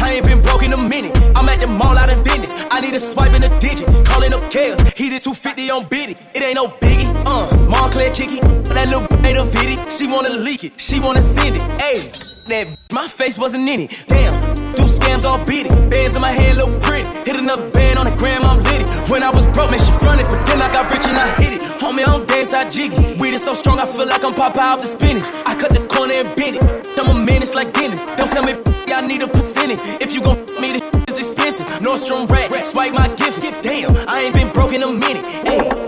I ain't been broke in a minute. I'm at the mall out in business. I need a swipe in a digit. Calling up chaos. He did 250 on biddy. It ain't no biggie. Uh, Moncler kicky. That little made a viddy. She wanna leak it. She wanna send it. Ayy. That my face wasn't in it. Damn, do scams all beat it. Bands in my hand look pretty. Hit another band on the gram, I'm lit it. When I was broke, man, she fronted, but then I got rich and I hit it. Homie, I'm dead. inside jiggy. Weed is so strong, I feel like I'm Popeye out the spinach. I cut the corner and bend it. I'm a menace like Dennis. Don't sell me, I need a percentage. If you gon' me, this is expensive. Nordstrom rack, swipe my gift. Damn, I ain't been broke in a minute. Ay.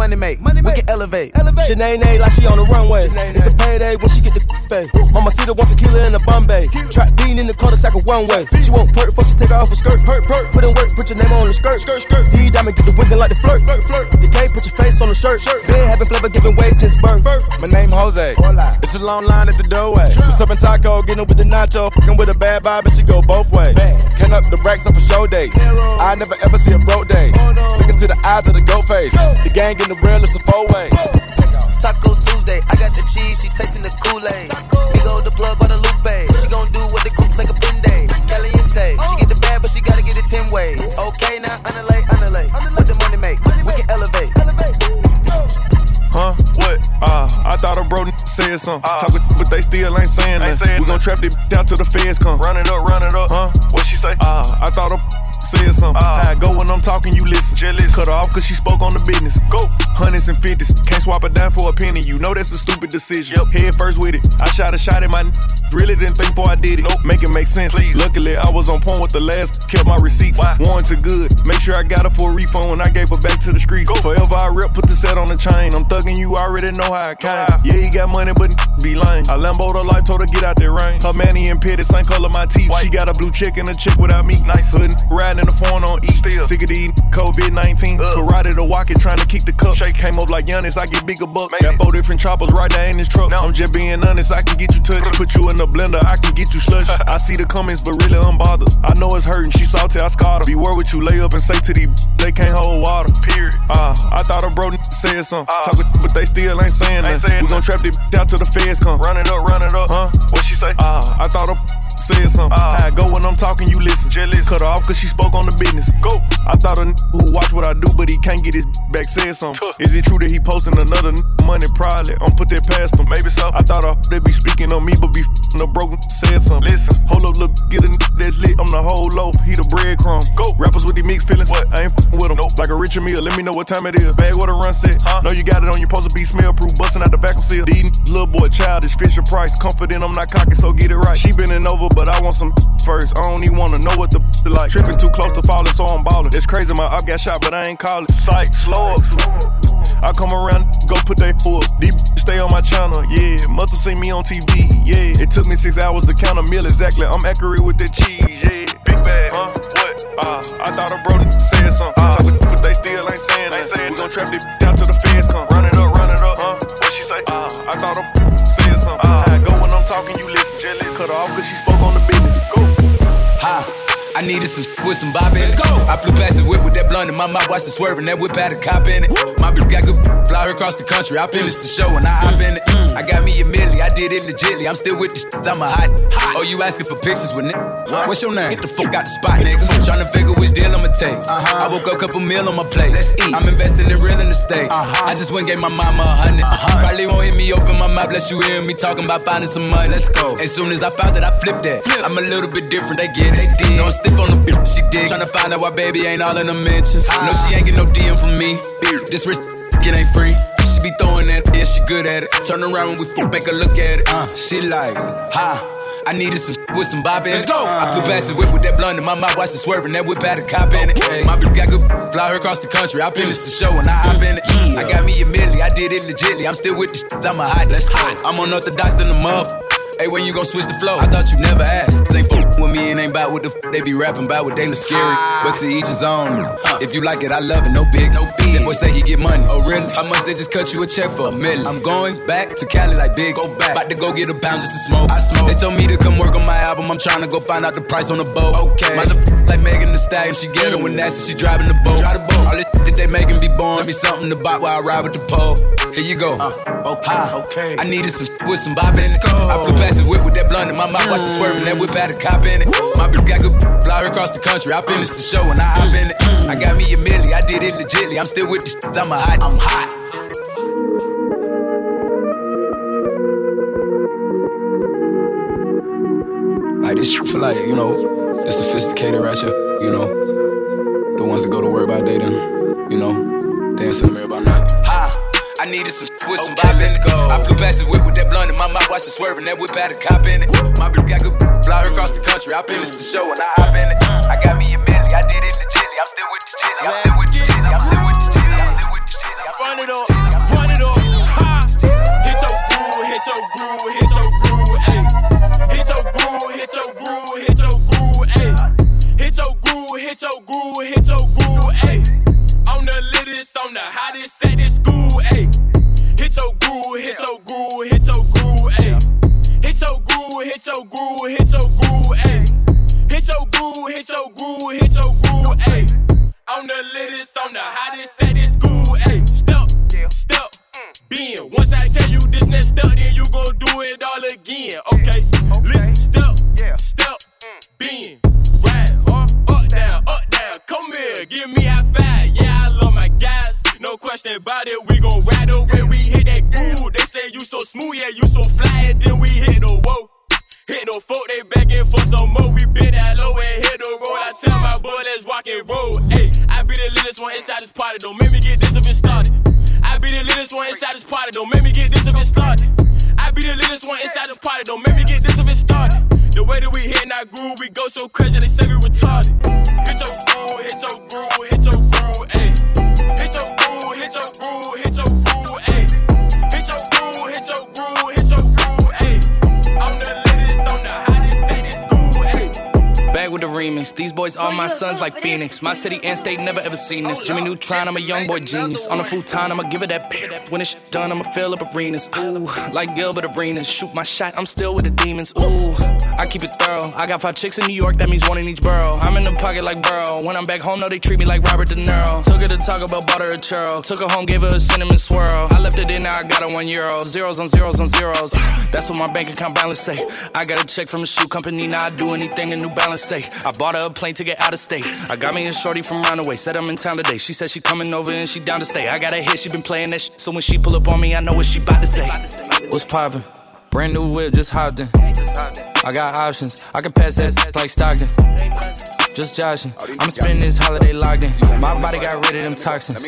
Underlay. What the money make? We can elevate. elevate. Shanae like she on the runway. It's a payday when she the fade. Mama see the one tequila in the Bombay. Trap bean in the cul-de-sac of one way. She won't perk before she take her off her skirt. Perk, perk. Put in work, put your name on the skirt. Skirt, skirt. D diamond get the winking like the flirt. Flirt, flirt. The K put your face on the shirt. Shirt. Been having flavor giving way since birth. My name Jose. It's a long line at the doorway. We serving taco, getting with the nacho, fucking with a bad vibe, and she go both ways. Can up the racks up a show days. I never ever see a broke day. Oh, Looking to the eyes of the goat face. The gang in the real, it's a four way. Taco Tuesday, I got the cheese, she tasting the Kool-Aid. Migo the plug, Guadalupe. She gon' do what the group say Caprende. Caliente, she get the bad, but she gotta get it 10 ways. Okay, now underlay, underlay. What the money make? We can elevate. Huh? What? Uh, I thought a bro n- said something. Talking, but they still ain't saying nothing. We gon' trap this down till the feds come. Run it up, run it up. Huh? What she say? Uh, I thought a said something. Ah. How I go when I'm talking, you listen. Jealous. Cut her off cause she spoke on the business. Go. Hundreds and fifties. Can't swap it down for a penny. You know that's a stupid decision. Yep. Head first with it. I shot a shot at my n- Really didn't think before I did it. Nope. Make it make sense. Please. Luckily, I was on point with the last. Kept my receipts. Why? Warranty good. Make sure I got her for a refund when I gave her back to the streets. Go. Forever I rip, put the set on the chain. I'm thugging you, already know how I came. Yeah, he got money, but be lying. I Lambo the life, told her get out there rain. Her manny and pitted, same color my teeth. She got a blue chick and a chick without me. Nice. Hood riding in the phone on E. Still. Sick of the COVID 19. Karate to walk it, trying to kick the cup. Shake came up like Giannis, I get bigger bucks. Got four different choppers right there in this truck. Now. I'm just being honest, I can get you touched. Put you in the blender, I can get you slush. I see the comments, but really I'm bothered. I know it's hurting, she salty, I scarred her. Beware what you lay up and say to these, they can't hold water. Period. Uh, I thought a bro said something. Talking, but they still ain't saying nothing. We gon' trap this out till the feds come. Run it up, run it up. Huh? What she say? Uh, I thought a said something. How I go when I'm talking, you listen. Jealous. Cut her off cause she spoke on the business. Go. I thought a n- who watch what I do, but he can't get his back said something. Is it true that he posting another n- money? Probably. I'm put that past him. Maybe so. I thought uh, they be speaking on me, but be f***ing a broken said something. Listen. Hold up, look, get a n- that's lit. I'm the whole loaf. He the breadcrumb. Go. Rappers with the mixed feelings. What? I ain't f***ing with them. Nope. Like a Richard Mille. Let me know what time it is. Bag what a run set. Huh? Know you got it on. your to be smell proof. Busting out the back of seal. These n- little boy childish. Fisher Price. Confident I'm not cocky, so get it right. She bending over, but I want some first. I don't even wanna know what the like. Tripping too close to falling, so I'm ballin'. It's crazy, my up got shot, but I ain't call it. Psych, slow up. I come around, go put that foot. Deep stay on my channel, yeah. Must have seen me on TV, yeah. It took me six hours to count a meal exactly. I'm accurate with the cheese, yeah. Big bag, huh? What? Uh, I thought a bro said something. Uh, but they still ain't saying that. We gon' trap this down till the feds come. Run it up, run it up, huh? What she say? Uh, I thought a talking, you listen. Cut her off cause she spoke on the business. Go. Ha. I needed some with some bop in it. Go. I flew past the whip with that blunt in my mouth, watched it swerving. That whip had a cop in it. My bitch got good fly her across the country. I mm. finished the show and I hop in it. Mm. I got me a milli, I did it legitly. I'm still with the shit, I'm a hot. Oh, you asking for pictures with nigga? What's your name? Get the fuck out the spot, nigga. Tryna figure which deal I'ma take. Uh-huh. I woke up, a couple meal on my plate. Let's eat. I'm investing in real estate. Uh-huh. I just went and gave my mama a 100 uh-huh. Probably won't hear me open my mouth, bless you hear me talking about finding some money. Let's go. As soon as I found that, I flipped that. Flip. I'm a little bit different, they get it. They did. No, stiff on the bitch, she did. Tryna find out why baby ain't all in the mentions. No, she ain't get no DM from me. This wrist, it ain't free. She be throwing that, yeah, she good at it. Turn around when we fuck, make her look at it. Uh, she like, ha. I needed some with some bop in it. Let's go. I flew past the whip with that blunt in my mouth, watched it swerving. That whip had a cop in it. My bitch got good, fly her across the country. I finished the show and I hop in it. I got me a milli, I did it legitly. I'm still with the shit, I'm a hot. Let's hot. I'm unorthodox than the muff. Hey, when you gon' switch the flow? I thought you never asked. Ain't fuck with me and ain't about what the f- they be rapping about what they look scary. Ah. But to each his own. If you like it, I love it. No big, no big. That boy say he get money. Oh really? How much they just cut you a check for a million? I'm going back to Cali like big. Go back. About to go get a pound just to smoke. I smoke. They told me to come work on my album. I'm trying to go find out the price on the boat. Okay. My little like Megan Thee Stallion. She get her when mm. nasty. She driving the boat. Drive the boat. All this that they making be born. Let me something to buy while I ride with the pole. Here you go. Uh, okay. Ah, okay. I needed some with some bop in. I flew past whip with blunt in my mouth. Watch it swerving. That whip had a cop in it. My bitch got good fly her across the country. I finished the show and I hop in it. I got me a milli. I did it legitly. I'm still with the shit. I'm a hot. I'm hot. Like this for like, you know, the sophisticated ratchet, you know. The ones that go to work by day then, you know, dance to the mirror by night. Ha! I needed some with some okay, let's go. I flew past the whip with that blunt in my mouth, watched it swerving. That whip had a cop in it. My bitch got good fly across the country. I finished the show and I hop in it. I got me a milli, I did it legitly. I'm still with the jizzy, I'm still with the jizzy, I'm still with the jizzy, I'm still with the jizzy. Run it up, Hit your groove, hit your groove, hit your groove, ayy. On the latest, on the hottest at this school, ayy. Step, step, being. Once I tell you this next step, then you gon' do it all again, okay? Listen, step, step, being. Right, huh? Up, down, up, down. Come here, give me high five. Yeah, I love my guys. No question about it. We gon' ride away. We hit that groove. They say you so smooth, yeah, you so fly. And then we hit the whoa. Hit the folk, they begging for some more. We been that low tell my boy, let's rock and roll. Hey, I be the littlest one inside this party. Don't make me get this up and started. I be the littlest one inside this party. Don't make me get this up and started. I be the littlest one inside this party. Don't make me get this up and started. The way that we hit I groove, we go so crazy, they say we retarded. Hit your groove, hit your groove, With the remix. These boys are my sons like Phoenix. My city and state never ever seen this. Jimmy Neutron, I'm a young boy genius. On a futon, I'ma give it that. When it's done, I'ma fill up arenas. Ooh, like Gilbert Arenas. Shoot my shot, I'm still with the demons. Ooh, I keep it thorough. I got five chicks in New York, that means one in each borough. I'm in the pocket like Burrow. When I'm back home, no, they treat me like Robert De Niro. Took her to Taco Bell, bought her a churro. Took her home, gave her a cinnamon swirl. I left it in, now I got her one euro. Zeros on zeros on zeros. That's what my bank account balance say. I got a check from a shoe company, now I do anything a New Balance say. I bought her a plane to get out of state. I got me a shorty from Runaway, said I'm in town today. She said she coming over and she down to stay. I got a hit, she been playing that shit. So when she pull up on me, I know what she bout to say. What's poppin'? Brand new whip, just hopped in. I got options, I can pass that like Stockton. Just joshing. I'm spending this holiday locked in. My body got rid of them toxins.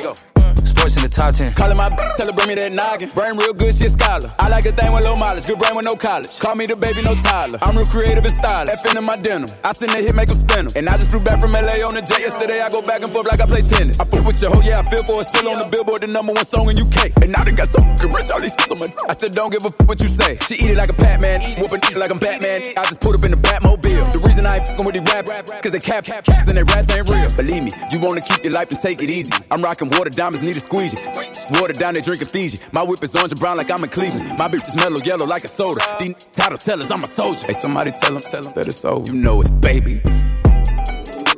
Sports in the top 10. Callin' my b- tell her bring me that noggin. Brain real good, she a scholar. I like a thing with low mileage, good brain with no college. Call me the baby, no Tyler. I'm real creative and stylish. F in my denim. I send that hit, make them spin 'em. And I just flew back from LA on the jet yesterday. I go back and forth like I play tennis. I fuck with your hoe, yeah, I feel for it. Still on the billboard, the number one song in UK. And now they got so fucking rich, all these on my. I still don't give a f what you say. She eat it like a Pac-Man, whooping it like I'm Batman. I just put up in the Batmobile. The reason I ain't fucking with these rap, cause they cap, cap, and they raps ain't real. Believe me, you wanna keep your life and take it easy. I'm rocking water diamonds, need a squeegee. Water down, they drinking Fiji. My whip is orange and brown like I'm in Cleveland. My bitch is mellow yellow like a soda. These title tellers, I'm a soldier. Hey, somebody tell them, tell them that it's over. You know it's baby.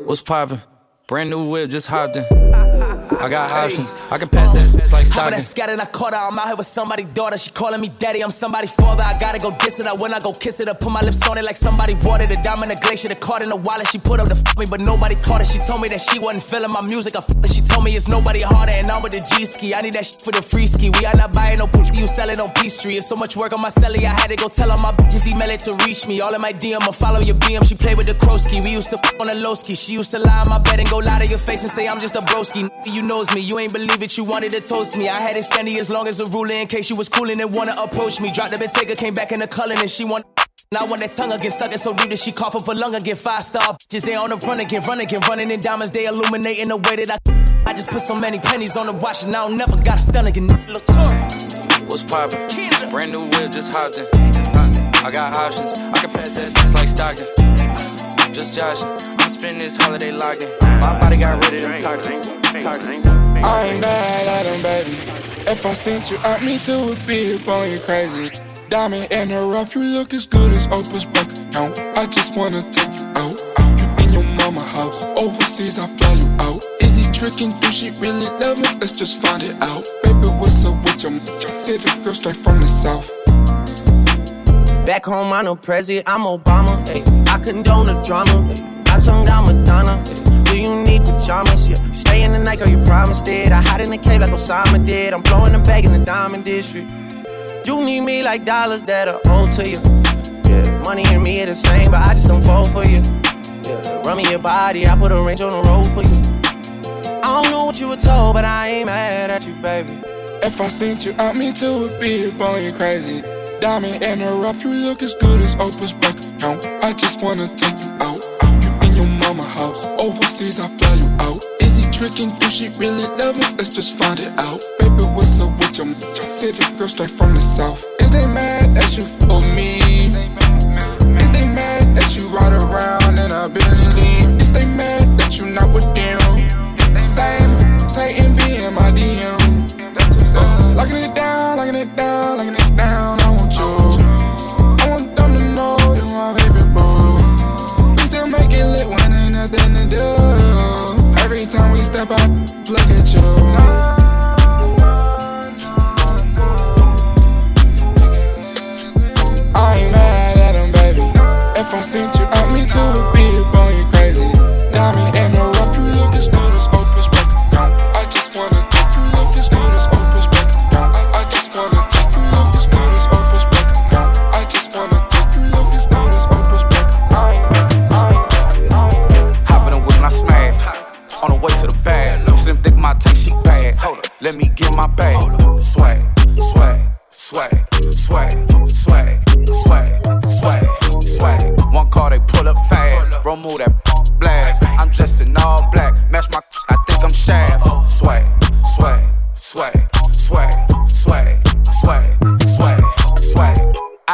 What's poppin'? Brand new whip, just hopped in. I got options. I can pass that like Stockton. that scattered, I caught her. I'm out here with somebody's daughter. She calling me daddy. I'm somebody's father. I gotta go diss it. I when I go kiss it. I put my lips on it like somebody watered it. Diamond a glacier. The card in the wallet. She put up the f me, but nobody caught it. She told me that she wasn't feeling my music. I f it. She told me it's nobody harder. And I'm with the G ski. I need that shit for the free ski. We are not buying no pussy. You selling on P Street. It's so much work on my celly. I had to go tell all my bitches email it to reach me. All in my DM. I follow your BM. She played with the Krosky. We used to f on the low ski. She used to lie on my bed and go lie to your face and say I'm just a broski. You knows me. You ain't believe it. You wanted to toast me. I had it standing as long as a ruler in case you was coolin' and wanna approach me. Dropped the Bentayga, came back in the culling and she want. Now when that tongue get stuck in so deep that she cough up a lung again. Five star just they on the run again, run again, running in diamonds. They illuminating the way that I. I just put so many pennies on the watch and I don't never got a stun again. Latour. What's poppin'? Brand new whip, just hopped in. I got options. I can pass that like Stockton. just joshing. I'm spending this holiday logging. My body got rid of them toxins. I ain't mad at him, baby. If I sent you out, me too would be upon you crazy. Diamond in the rough, you look as good as Oprah's bank account. I just wanna take you out. You in your mama house. Overseas, I fly you out. Is he tricking? Do she really love me? Let's just find it out. Baby, what's up with your city girl straight from the south? Back home, I'm no president, I'm Obama. Ay. I condone the drama. Ay. I tongue down Madonna. Ay. Do you need pajamas? Yeah. Stay in the night, girl, you promised it. I hide in the cave like Osama did. I'm blowing the bag in the diamond district. You need me like dollars that are owed to you. Yeah, money and me are the same, but I just don't fall for you. Yeah, run me your body, I put a wrench on the road for you. I don't know what you were told, but I ain't mad at you, baby. If I sent you out, me too would be upon you crazy. Diamond in the rough, you look as good as Oprah's bank account. I just wanna take you out. Mama house. Overseas, I fly you out. Is he tricking? Do she really love me? Let's just find it out. Baby, what's up with your city girl straight from the south? Is they mad that you for me? Is they mad that you ride around and I've been Bentley? Is they mad that you not with them? Same, Satan be in my DM. Sad. Locking it down, locking it down, locking it down. Time we step out, look at you. I ain't mad at him, baby. If I sent you out, me too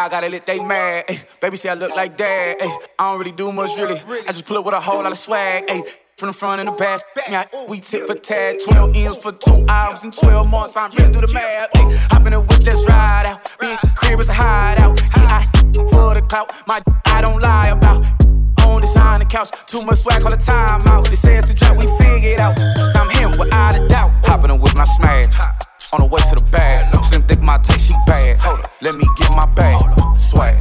I gotta let they mad. Ay. Baby say I look like dad. Ay. I don't really do much, really. I just pull up with a whole lot of swag. Ay. From the front and the back. Yeah, we tip for tag. 12 M's for two hours and 12 months. I'm ready to do the math. Ay. Hop in the whip, let's ride out. Big crib is a hideout. I for the clout. My I don't lie about. On design the couch. Too much swag all the time out. They say it's a drop, we figure it out. I'm him without a doubt. Hop in the whip and smash. On the way to the bag. Slim thick my taste, she bad. Hold up, let me get my bag. Swag,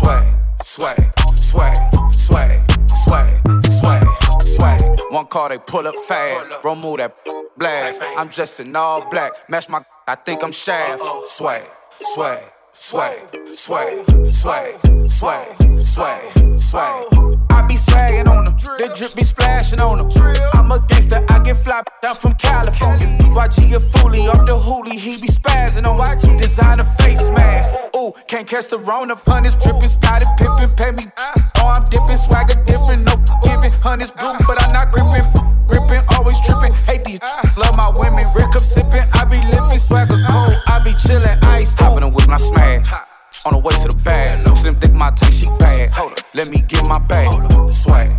swag, swag, swag, swag, swag, swag, swag. One car they pull up fast. Bro, move that blast. I'm dressed in all black. Match my, I think I'm shaft. Swag, swag, swag, swag, swag, swag, swag, swag. I be swagging on them. The drip be splashing on them. I'm a gangster, I get fly down from California. YG a foolie off the hoolie, he be spazzing on YG. Designer face mask. Ooh, can't catch the Rona punish. Dripping, started pimping, pay me. Oh, I'm dipping, swagger different, no giving. Honey's blue, but I'm not gripping. Gripping, always tripping. Hate these, love my women. Rick up sipping, I be lifting, swagger cold. I be chillin', ice. Hopping and I smash. On the way to the bag. Slim think my taste, she bad. Hold up, let me get my bag. Swag,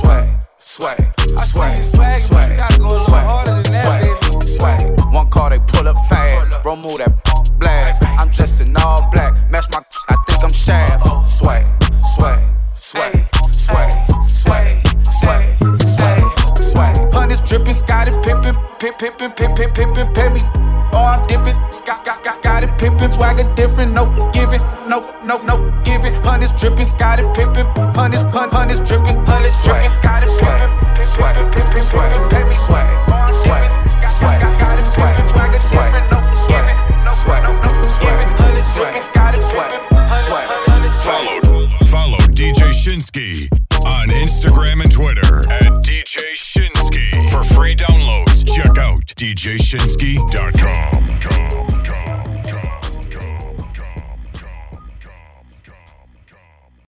swag, swag. Swag, swag, swag. Swag, swag, swag. One car they pull up fast. Bro, move that blast. I'm dressed in all black. Match my, I think I'm shaft. Swag, swag, swag. Diamonds dripping, Scotty pimping, pimp, pimping, pimp, pimp, pimping, pay me. Oh, I'm dipping, Scott, Scott, Scott, Scotty pimping, swagger different, no giving, no, no, no giving. Hundreds dripping, Scotty pimping, hundreds, hun, hundreds dripping, hundreds dripping, Scotty pimping, swagger, pimping, swagger, pay me, oh, swagger, swagger, swagger, Scotty swagger, swagger, swagger, no giving, no, no, no giving. Hundreds dripping, Scotty pimping, hundreds, follow, follow DJ Shinski on Instagram and Twitter at DJ Shinski for free downloads. Check out djshinski.com.